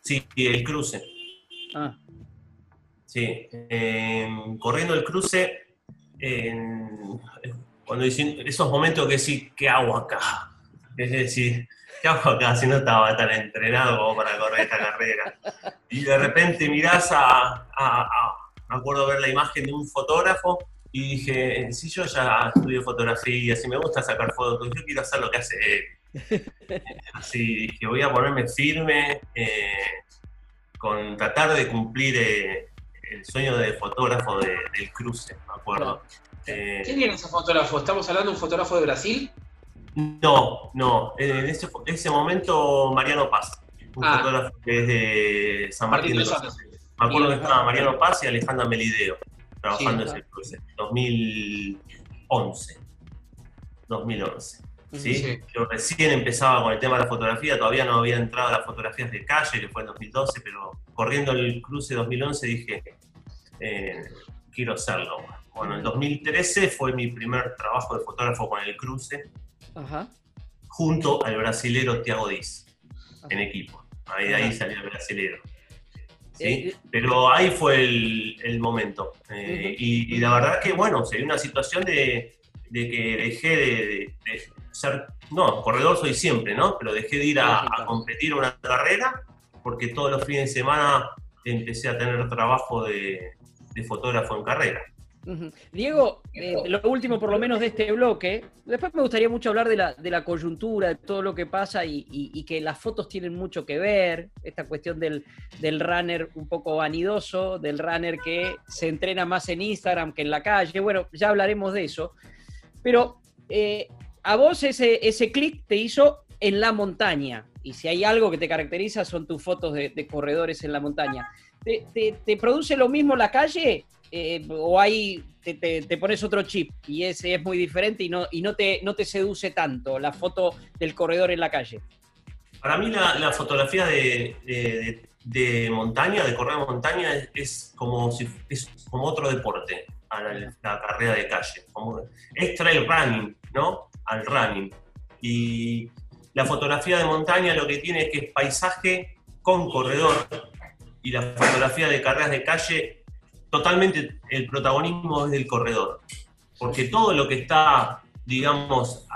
Sí, el cruce. Ah, Sí, eh, corriendo el cruce, en- cuando dicen esos momentos que sí, ¿qué hago acá? Es decir, ¿qué hago acá si no estaba tan entrenado como para correr esta carrera? Y de repente mirás a, a- a- me acuerdo ver la imagen de un fotógrafo y dije, si yo ya estudio fotografía, si me gusta sacar fotos, yo quiero hacer lo que hace él. Así dije, voy a ponerme firme eh, con tratar de cumplir eh, el sueño de fotógrafo de- del cruce, me acuerdo. Eh, ¿Quién era ese fotógrafo? ¿Estamos hablando de un fotógrafo de Brasil? no, no, en ese, ese momento Mariano Paz, un Ah. fotógrafo que es de San Martín Martín de los. Andes. Me acuerdo que estaba Mariano Paz y Alejandra Melideo trabajando Sí. en ese cruce, 2011. 2011. ¿Sí? Sí. Yo recién empezaba con el tema de la fotografía, todavía no había entrado a las fotografías de calle, que fue en 2012, pero corriendo el cruce 2011 dije, eh, quiero hacerlo. Bueno, en 2013 fue mi primer trabajo de fotógrafo con el cruce, ajá. junto al brasilero Thiago Diz, en equipo. Ahí, de ahí salió el brasilero. ¿sí? Eh, Pero ahí fue el, el momento. Eh, y, y la verdad que, bueno, se dio una situación de, de que dejé de, de- de ser, no, corredor soy siempre, ¿no? Pero dejé de ir a, competir una carrera porque todos los fines de semana empecé a tener trabajo de, de fotógrafo en carrera. Diego, eh, lo último por lo menos de este bloque, después me gustaría mucho hablar de la, de la coyuntura, de todo lo que pasa y, y- y que las fotos tienen mucho que ver, esta cuestión del, del runner un poco vanidoso, del runner que se entrena más en Instagram que en la calle, bueno, ya hablaremos de eso. Pero eh, a vos ese, ese clic te hizo en la montaña. Y si hay algo que te caracteriza son tus fotos de, de corredores en la montaña. ¿Te, te- te produce lo mismo la calle? Eh, ¿O hay, te, te- pones otro chip y ese es muy diferente y no, y no, te, no te seduce tanto la foto del corredor en la calle? Para mí la, la fotografía de, de- de montaña, de correr montaña, es, es como si es como otro deporte a la, la carrera de calle. Como, es trail running, ¿no? Al running. Y la fotografía de montaña lo que tiene es que es paisaje con corredor y la fotografía de carreras de calle, totalmente el protagonismo es del corredor. Porque todo lo que está, digamos,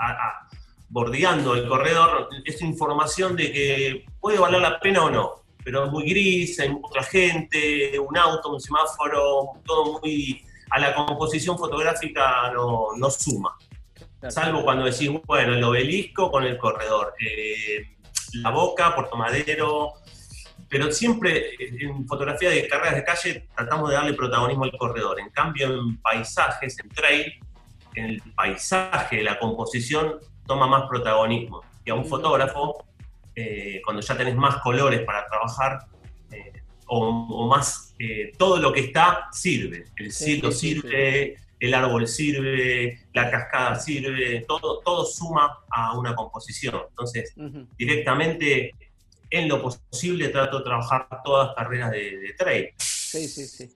bordeando el corredor es información de que puede valer la pena o no, pero es muy gris, hay otra gente, un auto, un semáforo, todo muy... A la composición fotográfica no, no suma. Salvo cuando decís, bueno, el obelisco con el corredor, eh, la boca, Puerto Madero, pero siempre en fotografía de carreras de calle tratamos de darle protagonismo al corredor. En cambio, en paisajes, en trail, en el paisaje, la composición toma más protagonismo. Y a un fotógrafo, eh, cuando ya tenés más colores para trabajar, eh, o, o más, todo lo que está sirve. El cielo sí, sí, sirve, el árbol sirve, la cascada sirve, todo, todo suma a una composición. Entonces, directamente, en lo posible, trato de trabajar todas las carreras de, de trail. Sí, sí, sí.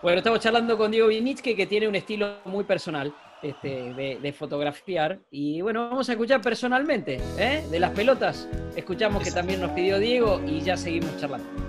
Bueno, estamos charlando con Diego Vinitzke, que tiene un estilo muy personal este, de, de fotografiar. Y bueno, vamos a escuchar personalmente, ¿eh? De las pelotas. Escuchamos que también nos pidió Diego y ya seguimos charlando.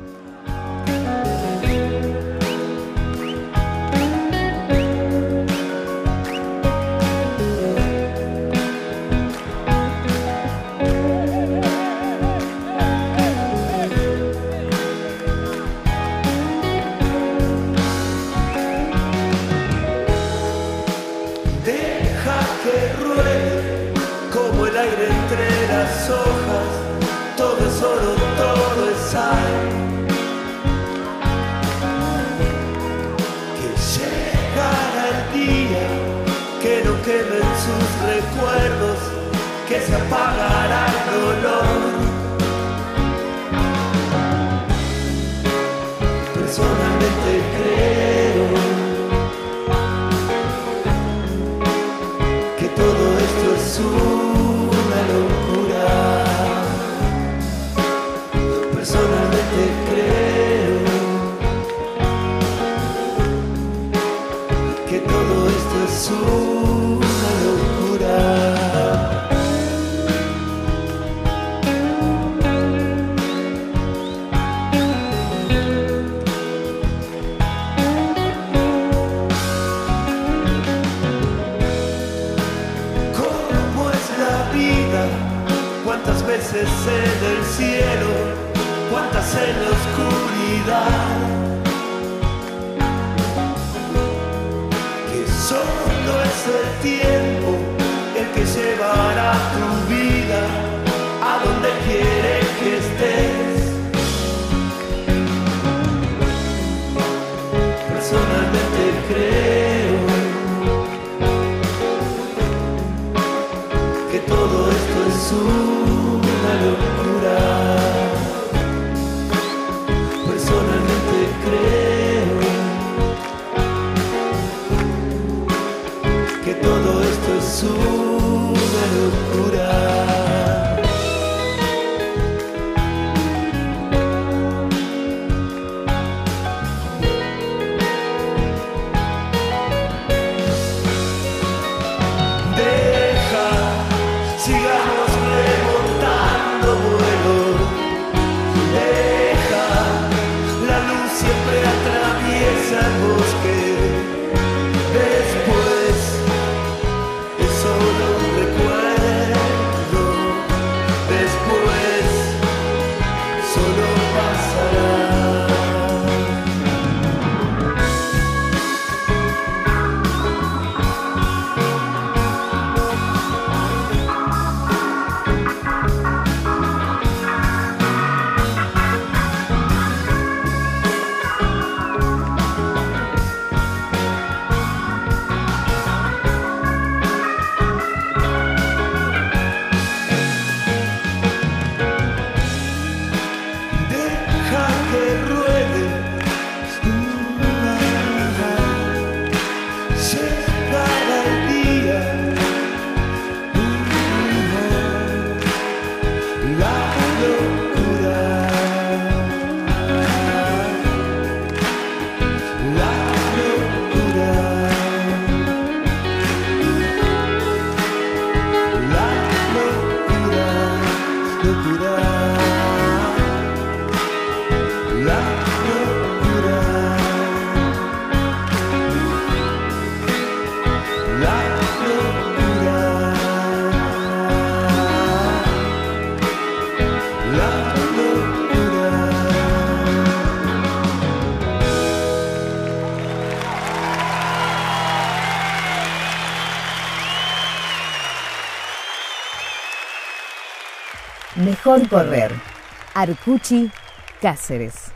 Recuerdos, que se apagará el dolor. Personalmente creo que todo esto es una locura. Personalmente creo que todo esto es una ¿Cuántas en la oscuridad? Que solo es el tiempo Mejor correr. Arcuchi Cáceres.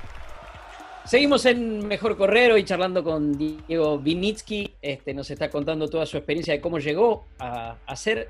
Seguimos en Mejor Correr, hoy charlando con Diego Vinitsky. Este, nos está contando toda su experiencia de cómo llegó a, ser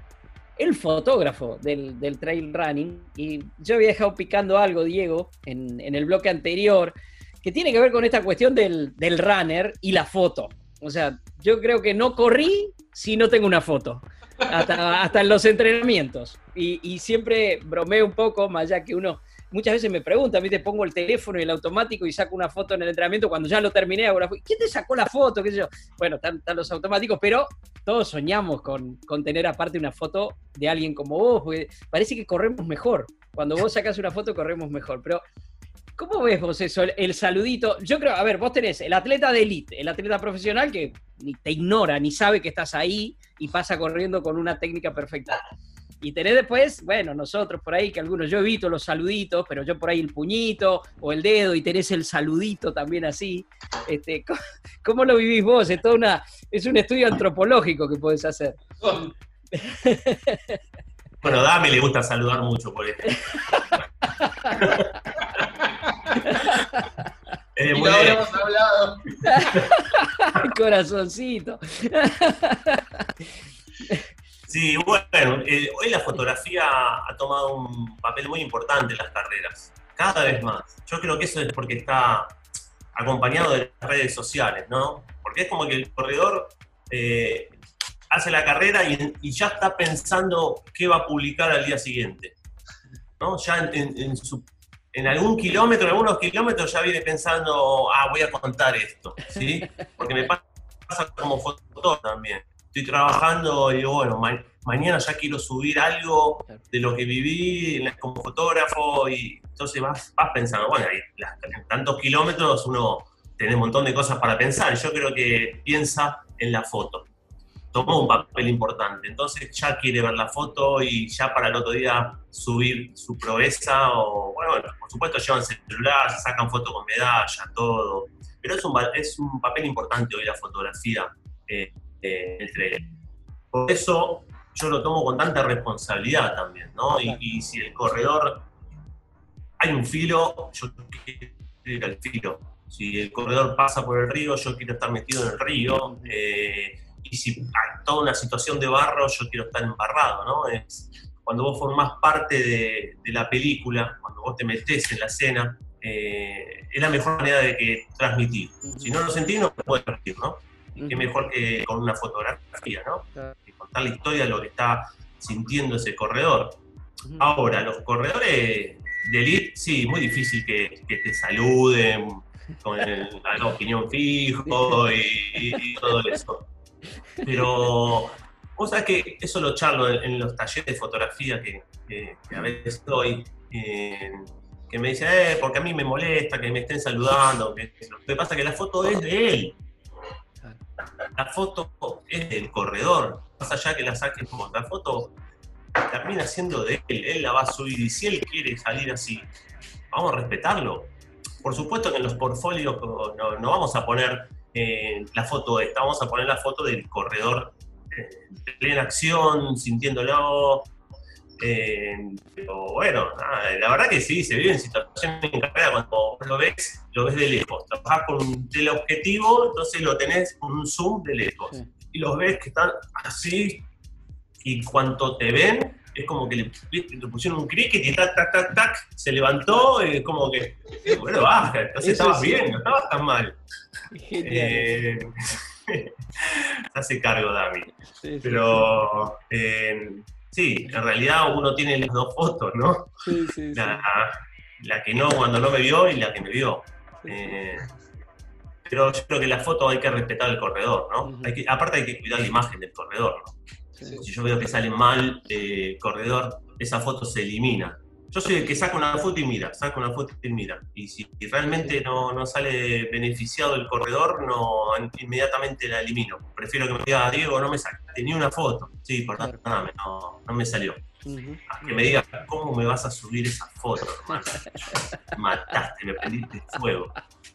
el fotógrafo del, trail running. Y yo había dejado picando algo, Diego, en, en el bloque anterior, que tiene que ver con esta cuestión del, del runner y la foto. O sea, yo creo que no corrí si no tengo una foto. Hasta, hasta en los entrenamientos. Y, y siempre bromeo un poco, más allá que uno muchas veces me preguntan, ¿viste? pongo el teléfono y el automático y saco una foto en el entrenamiento, cuando ya lo terminé, foto. ¿quién te sacó la foto? ¿Qué sé yo? Bueno, están, están los automáticos, pero todos soñamos con, con tener aparte una foto de alguien como vos, porque parece que corremos mejor. Cuando vos sacás una foto, corremos mejor. Pero, ¿cómo ves vos eso? El, el saludito. Yo creo, a ver, vos tenés el atleta de elite, el atleta profesional que ni te ignora, ni sabe que estás ahí y pasa corriendo con una técnica perfecta. Y tenés después, bueno, nosotros por ahí, que algunos, yo evito los saluditos, pero yo por ahí el puñito o el dedo y tenés el saludito también así. Este, ¿cómo, cómo lo vivís vos? Es, toda una, es un estudio antropológico que podés hacer. Bueno, a Dami le gusta saludar mucho por esto. Es Y muy no de- habíamos hablado. Corazoncito. Sí, bueno, eh, hoy la fotografía ha tomado un papel muy importante en las carreras, cada vez más. Yo creo que eso es porque está acompañado de las redes sociales, ¿no? Porque es como que el corredor eh, hace la carrera y, y ya está pensando qué va a publicar al día siguiente, ¿no? Ya en, en- en su- en algún kilómetro, en algunos kilómetros ya viene pensando, ah, voy a contar esto, ¿sí? Porque me pasa como fotógrafo también estoy trabajando y digo, bueno, ma- mañana ya quiero subir algo de lo que viví como fotógrafo y entonces vas, vas pensando, bueno, hay las- tantos kilómetros uno tiene un montón de cosas para pensar. Yo creo que piensa en la foto. Tomó un papel importante, entonces ya quiere ver la foto y ya para el otro día subir su proeza o, bueno, por supuesto llevan celular, sacan foto con medalla, todo. Pero es un, es un papel importante hoy la fotografía. eh, eh, trail. Por eso yo lo tomo con tanta responsabilidad también, ¿no? Y, y si el corredor hay un filo, yo quiero ir al filo. Si el corredor pasa por el río, yo quiero estar metido en el río. eh, y si hay toda una situación de barro, yo quiero estar embarrado, ¿no? Es, cuando vos formás parte de, de la película, cuando vos te metés en la escena, eh, es la mejor manera de que transmitir. Si no lo sentís, no puedes transmitir, ¿no? Qué mejor que con una fotografía, ¿no? Claro. Que contar la historia de lo que está sintiendo ese corredor. Ahora, los corredores de elite, sí, muy difícil que, que te saluden con el, la opinión fijo y, y todo eso. Pero vos sabés que eso lo charlo en, los talleres de fotografía que, a veces eh, que me dicen, eh, porque a mí me molesta que me estén saludando. Que, lo que pasa es que la foto es de él. La foto es del corredor. Más allá que la saques como la foto termina siendo de él. Él la va a subir y si él quiere salir así, vamos a respetarlo. Por supuesto que en los portfolios no vamos a poner eh, la foto esta, vamos a poner la foto del corredor eh, en plena acción, sintiéndolo. eh, pero bueno, nada, la verdad que sí, se vive en situaciones en carrera cuando vos lo ves, lo ves de lejos. Trabajás con un teleobjetivo, entonces lo tenés con un zoom de lejos. Sí. Y los ves que están así, y cuanto te ven, es como que le, le pusieron un cricket y tac, tac, tac, tac, se levantó, y es como que, bueno, baja, entonces Eso estabas sí. bien, no estabas tan mal. Eh, se hace cargo Dami. Sí, sí, Pero eh, sí, en realidad uno tiene las dos fotos, ¿no? sí. La, la que no cuando no me vio y la que me vio. Eh, pero yo creo que la foto hay que respetar al corredor, ¿no? Hay que- aparte hay que cuidar la imagen del corredor, ¿no? Sí. Si yo veo que sale mal eh, corredor, esa foto se elimina. yo soy el que saca una foto y mira, saca una foto y mira. Y si realmente no, no sale beneficiado el corredor, no inmediatamente la elimino. Prefiero que me diga, Diego, no me sacaste ni una foto. Sí, perdóname, no, no me salió. A que me diga, ¿cómo me vas a subir esa foto? Mataste, me prendiste fuego.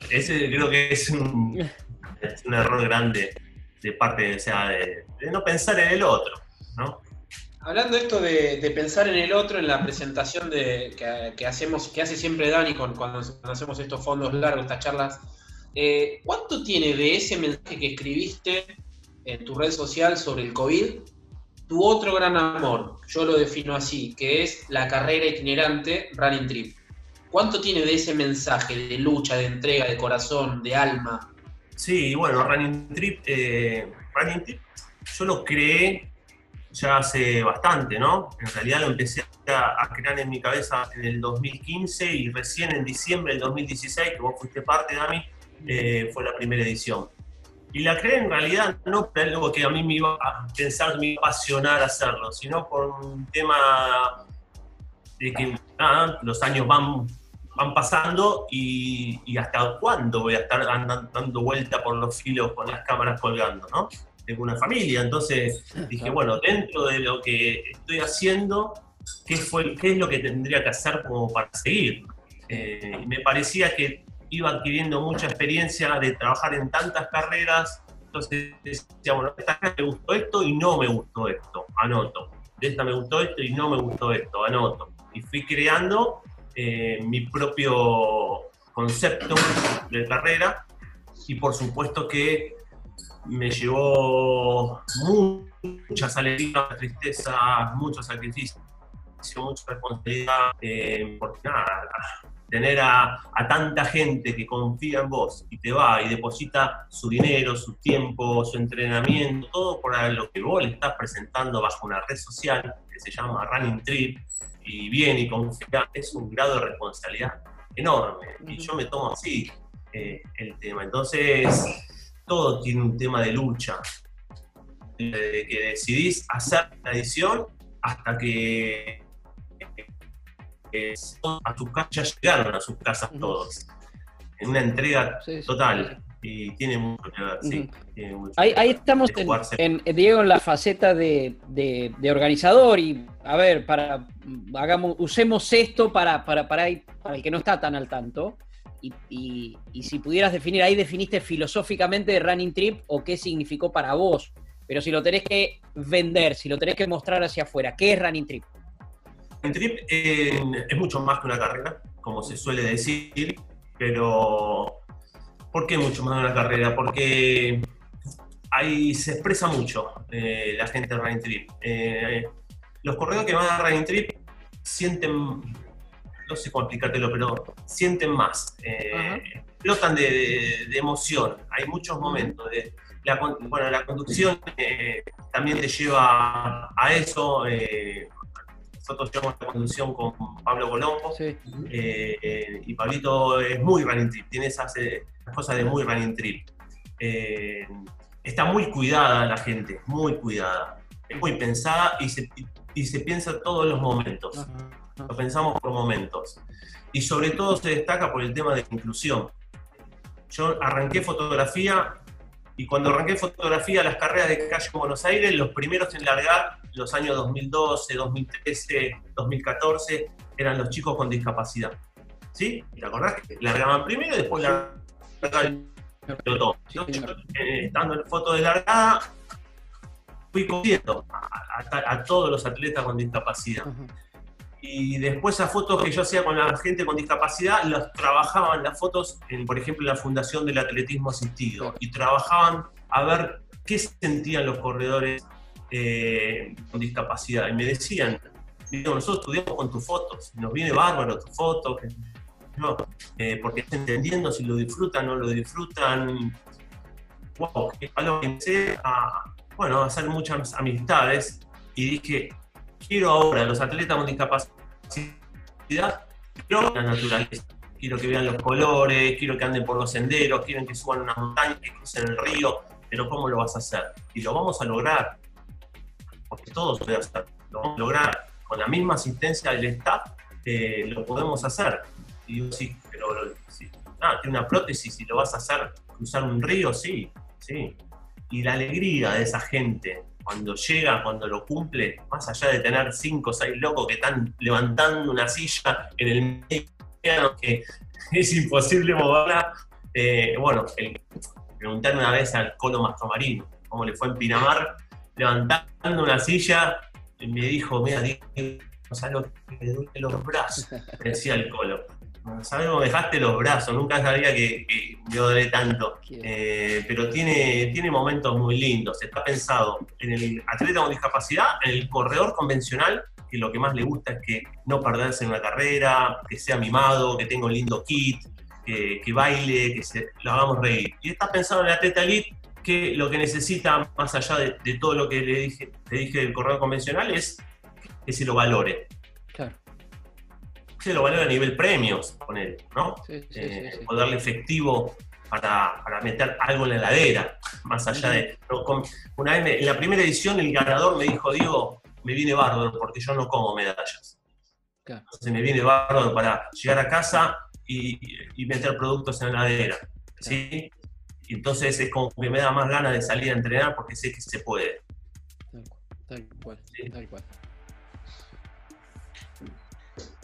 Ese creo que es un, es un error grande de parte, de no pensar en el otro, ¿no? Hablando esto de, pensar en el otro, en la presentación de, que, hacemos, que hace siempre Dani con, cuando, hacemos estos fondos largos, estas charlas, eh, ¿cuánto tiene de ese mensaje que escribiste en tu red social sobre el COVID tu otro gran amor? Yo lo defino así, que es la carrera itinerante Running Trip. ¿Cuánto tiene de ese mensaje de lucha, de entrega, de corazón, de alma? Sí, bueno, Running Trip, eh, Running Trip yo lo creé ya hace bastante, ¿no? En realidad lo empecé a, crear en mi cabeza en el 2015 y recién en diciembre del 2016, que vos fuiste parte, Dami, eh, fue la primera edición. Y la creé en realidad no por algo que a mí me iba a pensar, me iba a apasionar hacerlo, sino por un tema de que los años van, van pasando y, y hasta cuándo voy a estar andando, dando vuelta por los filos con las cámaras colgando, ¿no? tengo una familia, entonces dije, bueno, dentro de lo que estoy haciendo, ¿qué, fue, qué es lo que tendría que hacer como para seguir? Eh, me parecía que iba adquiriendo mucha experiencia de trabajar en tantas carreras, entonces decía, bueno, esta me gustó esto y no me gustó esto, anoto. De esta me gustó esto y no me gustó esto, anoto. Y fui creando eh, mi propio concepto de carrera y por supuesto que me llevó muchas alegrías, tristezas, mucho sacrificio, mucha responsabilidad, eh, porque nada, tener a, tanta gente que confía en vos y te va y deposita su dinero, su tiempo, su entrenamiento, todo por lo que vos le estás presentando bajo una red social que se llama Running Trip, y viene y confía, es un grado de responsabilidad enorme. Y yo me tomo así eh, el tema. Entonces, todo tiene un tema de lucha. Desde que decidís hacer la edición hasta que a sus casas ya llegaron a sus casas todos. En una entrega total. Y tiene mucho que ver, ahí, estamos, en, Diego, en la faceta de, organizador y, a ver, para, hagamos, usemos esto para, para, para, para el que no está tan al tanto. Y, si pudieras definir, ahí definiste filosóficamente Running Trip o qué significó para vos, pero si lo tenés que vender, si lo tenés que mostrar hacia afuera, ¿qué es Running Trip? Running Trip eh, es mucho más que una carrera, como se suele decir, pero ¿por qué mucho más que una carrera? Porque ahí se expresa mucho eh, la gente de Running Trip. Eh, los corredores que van a Running Trip sienten no sé cómo explicártelo, pero sienten más, explotan de, emoción. Hay muchos momentos. De, la, bueno, la conducción también te lleva a eso. Eh, nosotros llevamos la conducción con Pablo Colombo y Pablito es muy running trip, tiene esas, cosas de muy running trip. está muy cuidada la gente, muy cuidada, es muy pensada y se, y se piensa todos los momentos lo pensamos por momentos. Y sobre todo se destaca por el tema de inclusión. Yo arranqué fotografía y cuando arranqué fotografía, las carreras de calle en Buenos Aires, los primeros en largar, los años 2012, 2013, 2014, eran los chicos con discapacidad. ¿Sí? ¿Te acordás que largaban primero y después largaban todo? Yo, eh, estando en foto de largada, fui cogiendo a, todos los atletas con discapacidad y después esas fotos que yo hacía con la gente con discapacidad, las trabajaban las fotos, en, por ejemplo, en la Fundación del Atletismo Asistido, y trabajaban a ver qué sentían los corredores eh, con discapacidad. Y me decían, nosotros estudiamos con tus fotos, nos viene bárbaro tu foto, no, eh, porque entendiendo si lo disfrutan o no lo disfrutan. Wow, que empecé a, bueno, a hacer muchas amistades y dije, quiero ahora los atletas con discapacidad, quiero la naturaleza. Quiero que vean los colores, quiero que anden por los senderos, quieren que suban una montaña, que crucen el río, pero ¿cómo lo vas a hacer? Y lo vamos a lograr, porque todo se puede hacer. Lo vamos a lograr con la misma asistencia del staff eh, lo podemos hacer. Y digo, sí, pero sí. Ah, tiene una prótesis y lo vas a hacer cruzar un río, sí, sí. Y la alegría de esa gente cuando llega, cuando lo cumple, más allá de tener cinco o seis locos que están levantando una silla en el medio que es imposible moverla. Eh, bueno, el, preguntar una vez al Colo Mastromarino cómo le fue en Pinamar, levantando una silla, y me dijo, mira, Diego, no sabes lo que me duele los brazos, me decía el Colo. No sabes cómo dejaste los brazos, nunca sabía que, que me tanto. Eh, pero tiene, tiene momentos muy lindos. Está pensado en el atleta con discapacidad, en el corredor convencional, que lo que más le gusta es que no perderse en una carrera, que sea mimado, que tenga un lindo kit, que, que baile, que se, lo hagamos reír. Y está pensado en el atleta elite, que lo que necesita, más allá de, de todo lo que le dije, le dije del corredor convencional, es que se lo valore. Claro. Se lo valore a nivel premios, él, ¿no? Sí, sí, sí, Eh, sí. o darle efectivo para, para meter algo en la heladera, más allá de... no, con- una vez me- en la primera edición el ganador me dijo, Diego, me viene bárbaro porque yo no como medallas. Claro. Entonces me viene bárbaro para llegar a casa y, y meter productos en la heladera. ¿sí? Y entonces es como que me da más ganas de salir a entrenar porque sé que se puede. Tal cual, tal cual, Sí. tal cual.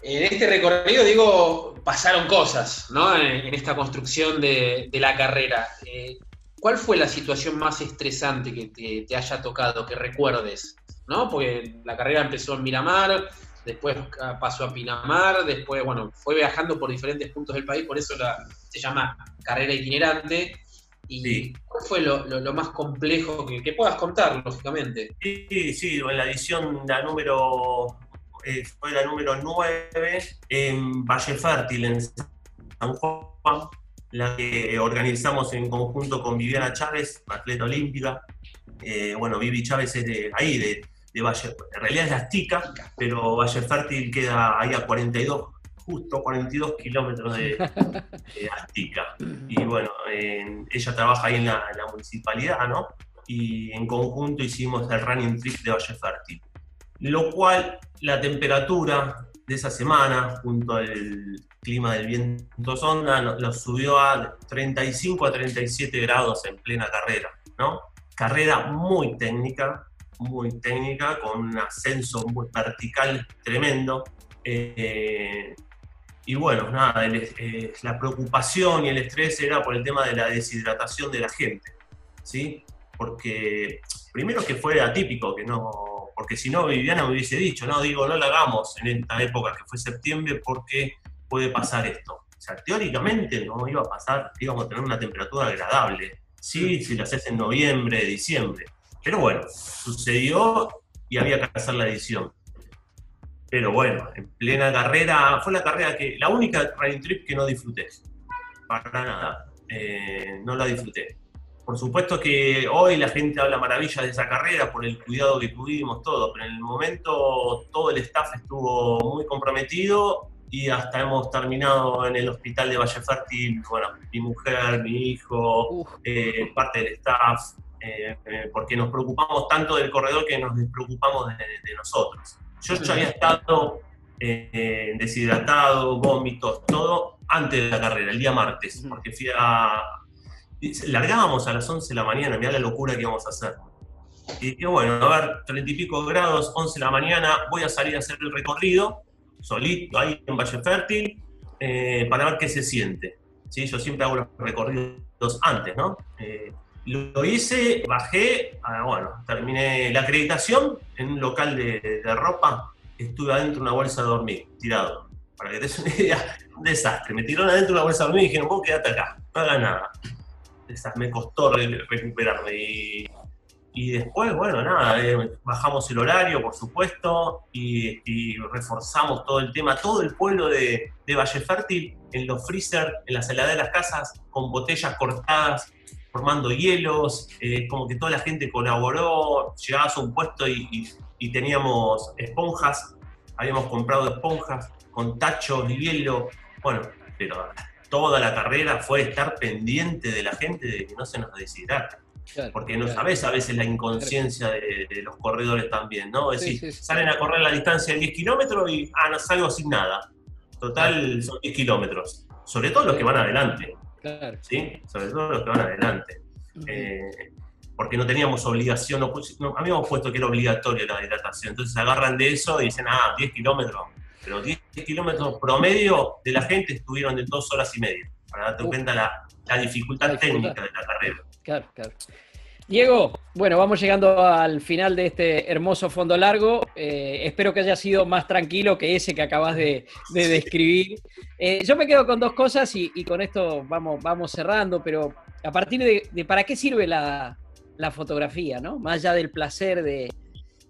En este recorrido, digo, pasaron cosas, ¿no? En, en esta construcción de, de la carrera. Eh, ¿Cuál fue la situación más estresante que te, te haya tocado, que recuerdes? ¿No? Porque la carrera empezó en Miramar, después pasó a Pinamar, después, bueno, fue viajando por diferentes puntos del país, por eso la- se llama carrera itinerante. ¿Y Sí. cuál fue lo, lo- lo más complejo que, que puedas contar, lógicamente? Sí, sí, en la edición, la número, eh, fue la número 9 en Valle Fértil, en San Juan, la que organizamos en conjunto con Viviana Chávez, atleta olímpica. Eh, bueno, Vivi Chávez es de ahí, de, de Valle, en realidad es de Aztica, pero Valle Fértil queda ahí a 42, justo 42 kilómetros de, de Aztica. Y bueno, en- ella trabaja ahí en la, en la municipalidad, ¿no? Y en conjunto hicimos el running trip de Valle Fértil. Lo cual, la temperatura de esa semana, junto al clima del viento sonda, nos subió a 35 a 37 grados en plena carrera, ¿no? Carrera muy técnica, muy técnica, con un ascenso muy vertical tremendo. Eh, y bueno, nada, el- eh, la preocupación y el estrés era por el tema de la deshidratación de la gente, ¿sí? Porque primero que fue atípico, que no, porque si no Viviana me hubiese dicho, no, digo, no la hagamos en esta época que fue septiembre porque puede pasar esto. O sea, teóricamente no iba a pasar, íbamos a tener una temperatura agradable, sí, si lo haces en noviembre, diciembre. Pero bueno, sucedió y había que hacer la edición. Pero bueno, en plena carrera, fue la carrera que, la única running trip que no disfruté. Para nada. Eh, no la disfruté. Por supuesto que hoy la gente habla maravillas de esa carrera por el cuidado que tuvimos, todo, pero en el momento todo el staff estuvo muy comprometido y hasta hemos terminado en el hospital de Valle Fértil, bueno, mi mujer, mi hijo, eh, parte del staff, eh, eh, porque nos preocupamos tanto del corredor que nos despreocupamos de, de nosotros. Yo ya había estado eh, deshidratado, vómitos, todo antes de la carrera, el día martes, porque fui a... Largábamos a las 11 de la mañana, mirá la locura que íbamos a hacer. Y dije, bueno, a ver, 30 y pico grados, 11 de la mañana, voy a salir a hacer el recorrido, solito, ahí en Valle Fértil, eh, para ver qué se siente. ¿sí? Yo siempre hago los recorridos antes, ¿no? Eh, lo hice, bajé, ah, bueno, terminé la acreditación en un local de, de ropa, estuve adentro de una bolsa de dormir, tirado. Para que te des una idea, un desastre. Me tiraron adentro de una bolsa de dormir y dijeron, vos quedate acá, no hagas nada. Esa- Me costó re- recuperarme. Y, y después, bueno, nada, eh, bajamos el horario, por supuesto, y, y reforzamos todo el tema, todo el pueblo de, de Valle Fértil, en los freezer, en las heladeras de las casas, con botellas cortadas, formando hielos, eh, como que toda la gente colaboró, llegabas a un puesto y, y- y teníamos esponjas, habíamos comprado esponjas con tachos, hielo, bueno, pero toda la carrera fue estar pendiente de la gente de que no se nos deshidrate. Claro, porque no claro. sabes a veces la inconsciencia de, de los corredores también, ¿no? Es Sí, decir, sí, sí. salen a correr la distancia de 10 kilómetros y, ah, no salgo sin nada. Total, son 10 kilómetros. Sobre todo los que van adelante, Claro. ¿sí? Sobre todo los que van adelante. Eh, porque no teníamos obligación, no, no, habíamos puesto que era obligatorio la hidratación. Entonces agarran de eso y dicen, ah, 10 kilómetros. Pero 10 kilómetros promedio de la gente estuvieron de dos horas y media, para darte Uh. cuenta la, la dificultad La dificultad. técnica de la carrera. Claro, claro. Diego, bueno, vamos llegando al final de este hermoso fondo largo. Eh, espero que haya sido más tranquilo que ese que acabas de, de describir. Eh, yo me quedo con dos cosas y, y con esto vamos, vamos cerrando, pero a partir de, de para qué sirve la, la fotografía, ¿no? Más allá del placer de...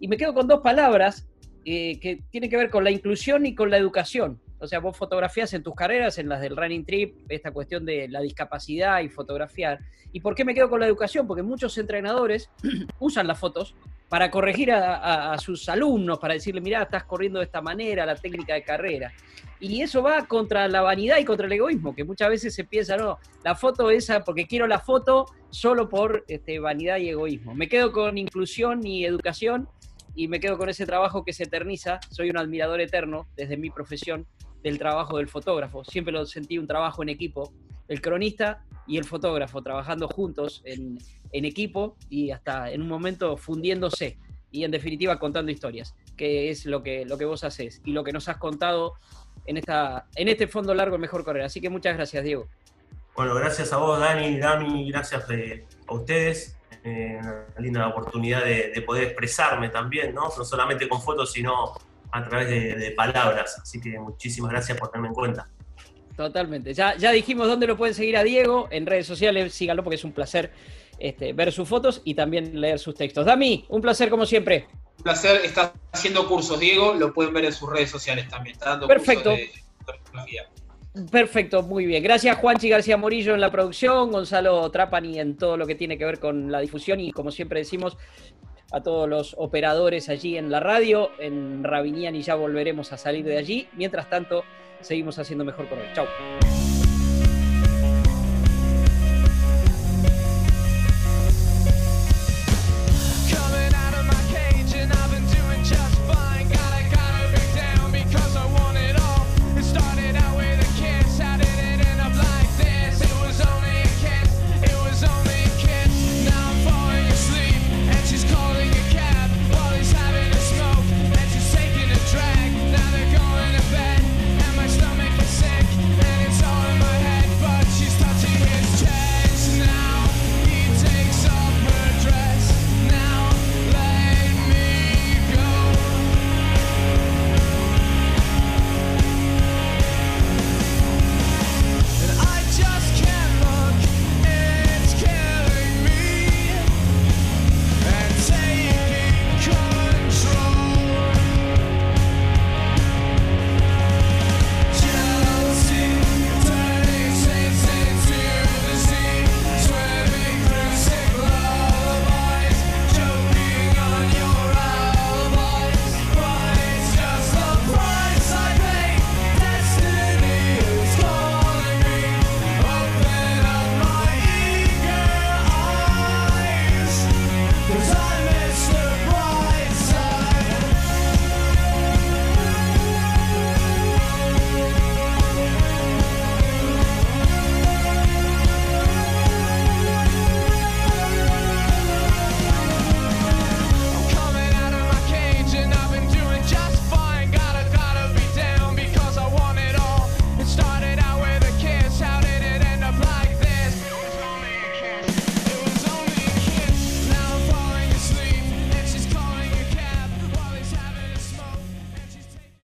Y me quedo con dos palabras eh, que tienen que ver con la inclusión y con la educación. O sea, vos fotografías en tus carreras, en las del running trip, esta cuestión de la discapacidad y fotografiar. ¿Y por qué me quedo con la educación? Porque muchos entrenadores usan las fotos para corregir a, a- a sus alumnos, para decirle, mirá, estás corriendo de esta manera, la técnica de carrera. Y eso va contra la vanidad y contra el egoísmo, que muchas veces se piensa, no, la foto esa, porque quiero la foto solo por este, vanidad y egoísmo. Me quedo con inclusión y educación y me quedo con ese trabajo que se eterniza. Soy un admirador eterno desde mi profesión del trabajo del fotógrafo. Siempre lo sentí un trabajo en equipo. El cronista y el fotógrafo trabajando juntos en, en equipo y hasta en un momento fundiéndose y en definitiva contando historias, que es lo que, lo que vos haces y lo que nos has contado en, esta, en este fondo largo mejor correr. Así que muchas gracias, Diego. Bueno, gracias a vos, Dani, Dami, gracias eh, a ustedes. Eh, una linda oportunidad de, de poder expresarme también, ¿no? No solamente con fotos, sino a través de, de palabras. Así que muchísimas gracias por tenerme en cuenta. Totalmente. Ya, ya dijimos dónde lo pueden seguir a Diego en redes sociales. Síganlo porque es un placer este, ver sus fotos y también leer sus textos. Dami, un placer como siempre. Un placer, está haciendo cursos, Diego, lo pueden ver en sus redes sociales también. Está dando Perfecto. cursos de fotografía. Perfecto, muy bien. Gracias Juanchi García Morillo en la producción, Gonzalo Trapani en todo lo que tiene que ver con la difusión y como siempre decimos a todos los operadores allí en la radio, en Rabinian y ya volveremos a salir de allí. Mientras tanto, seguimos haciendo mejor él. Chau.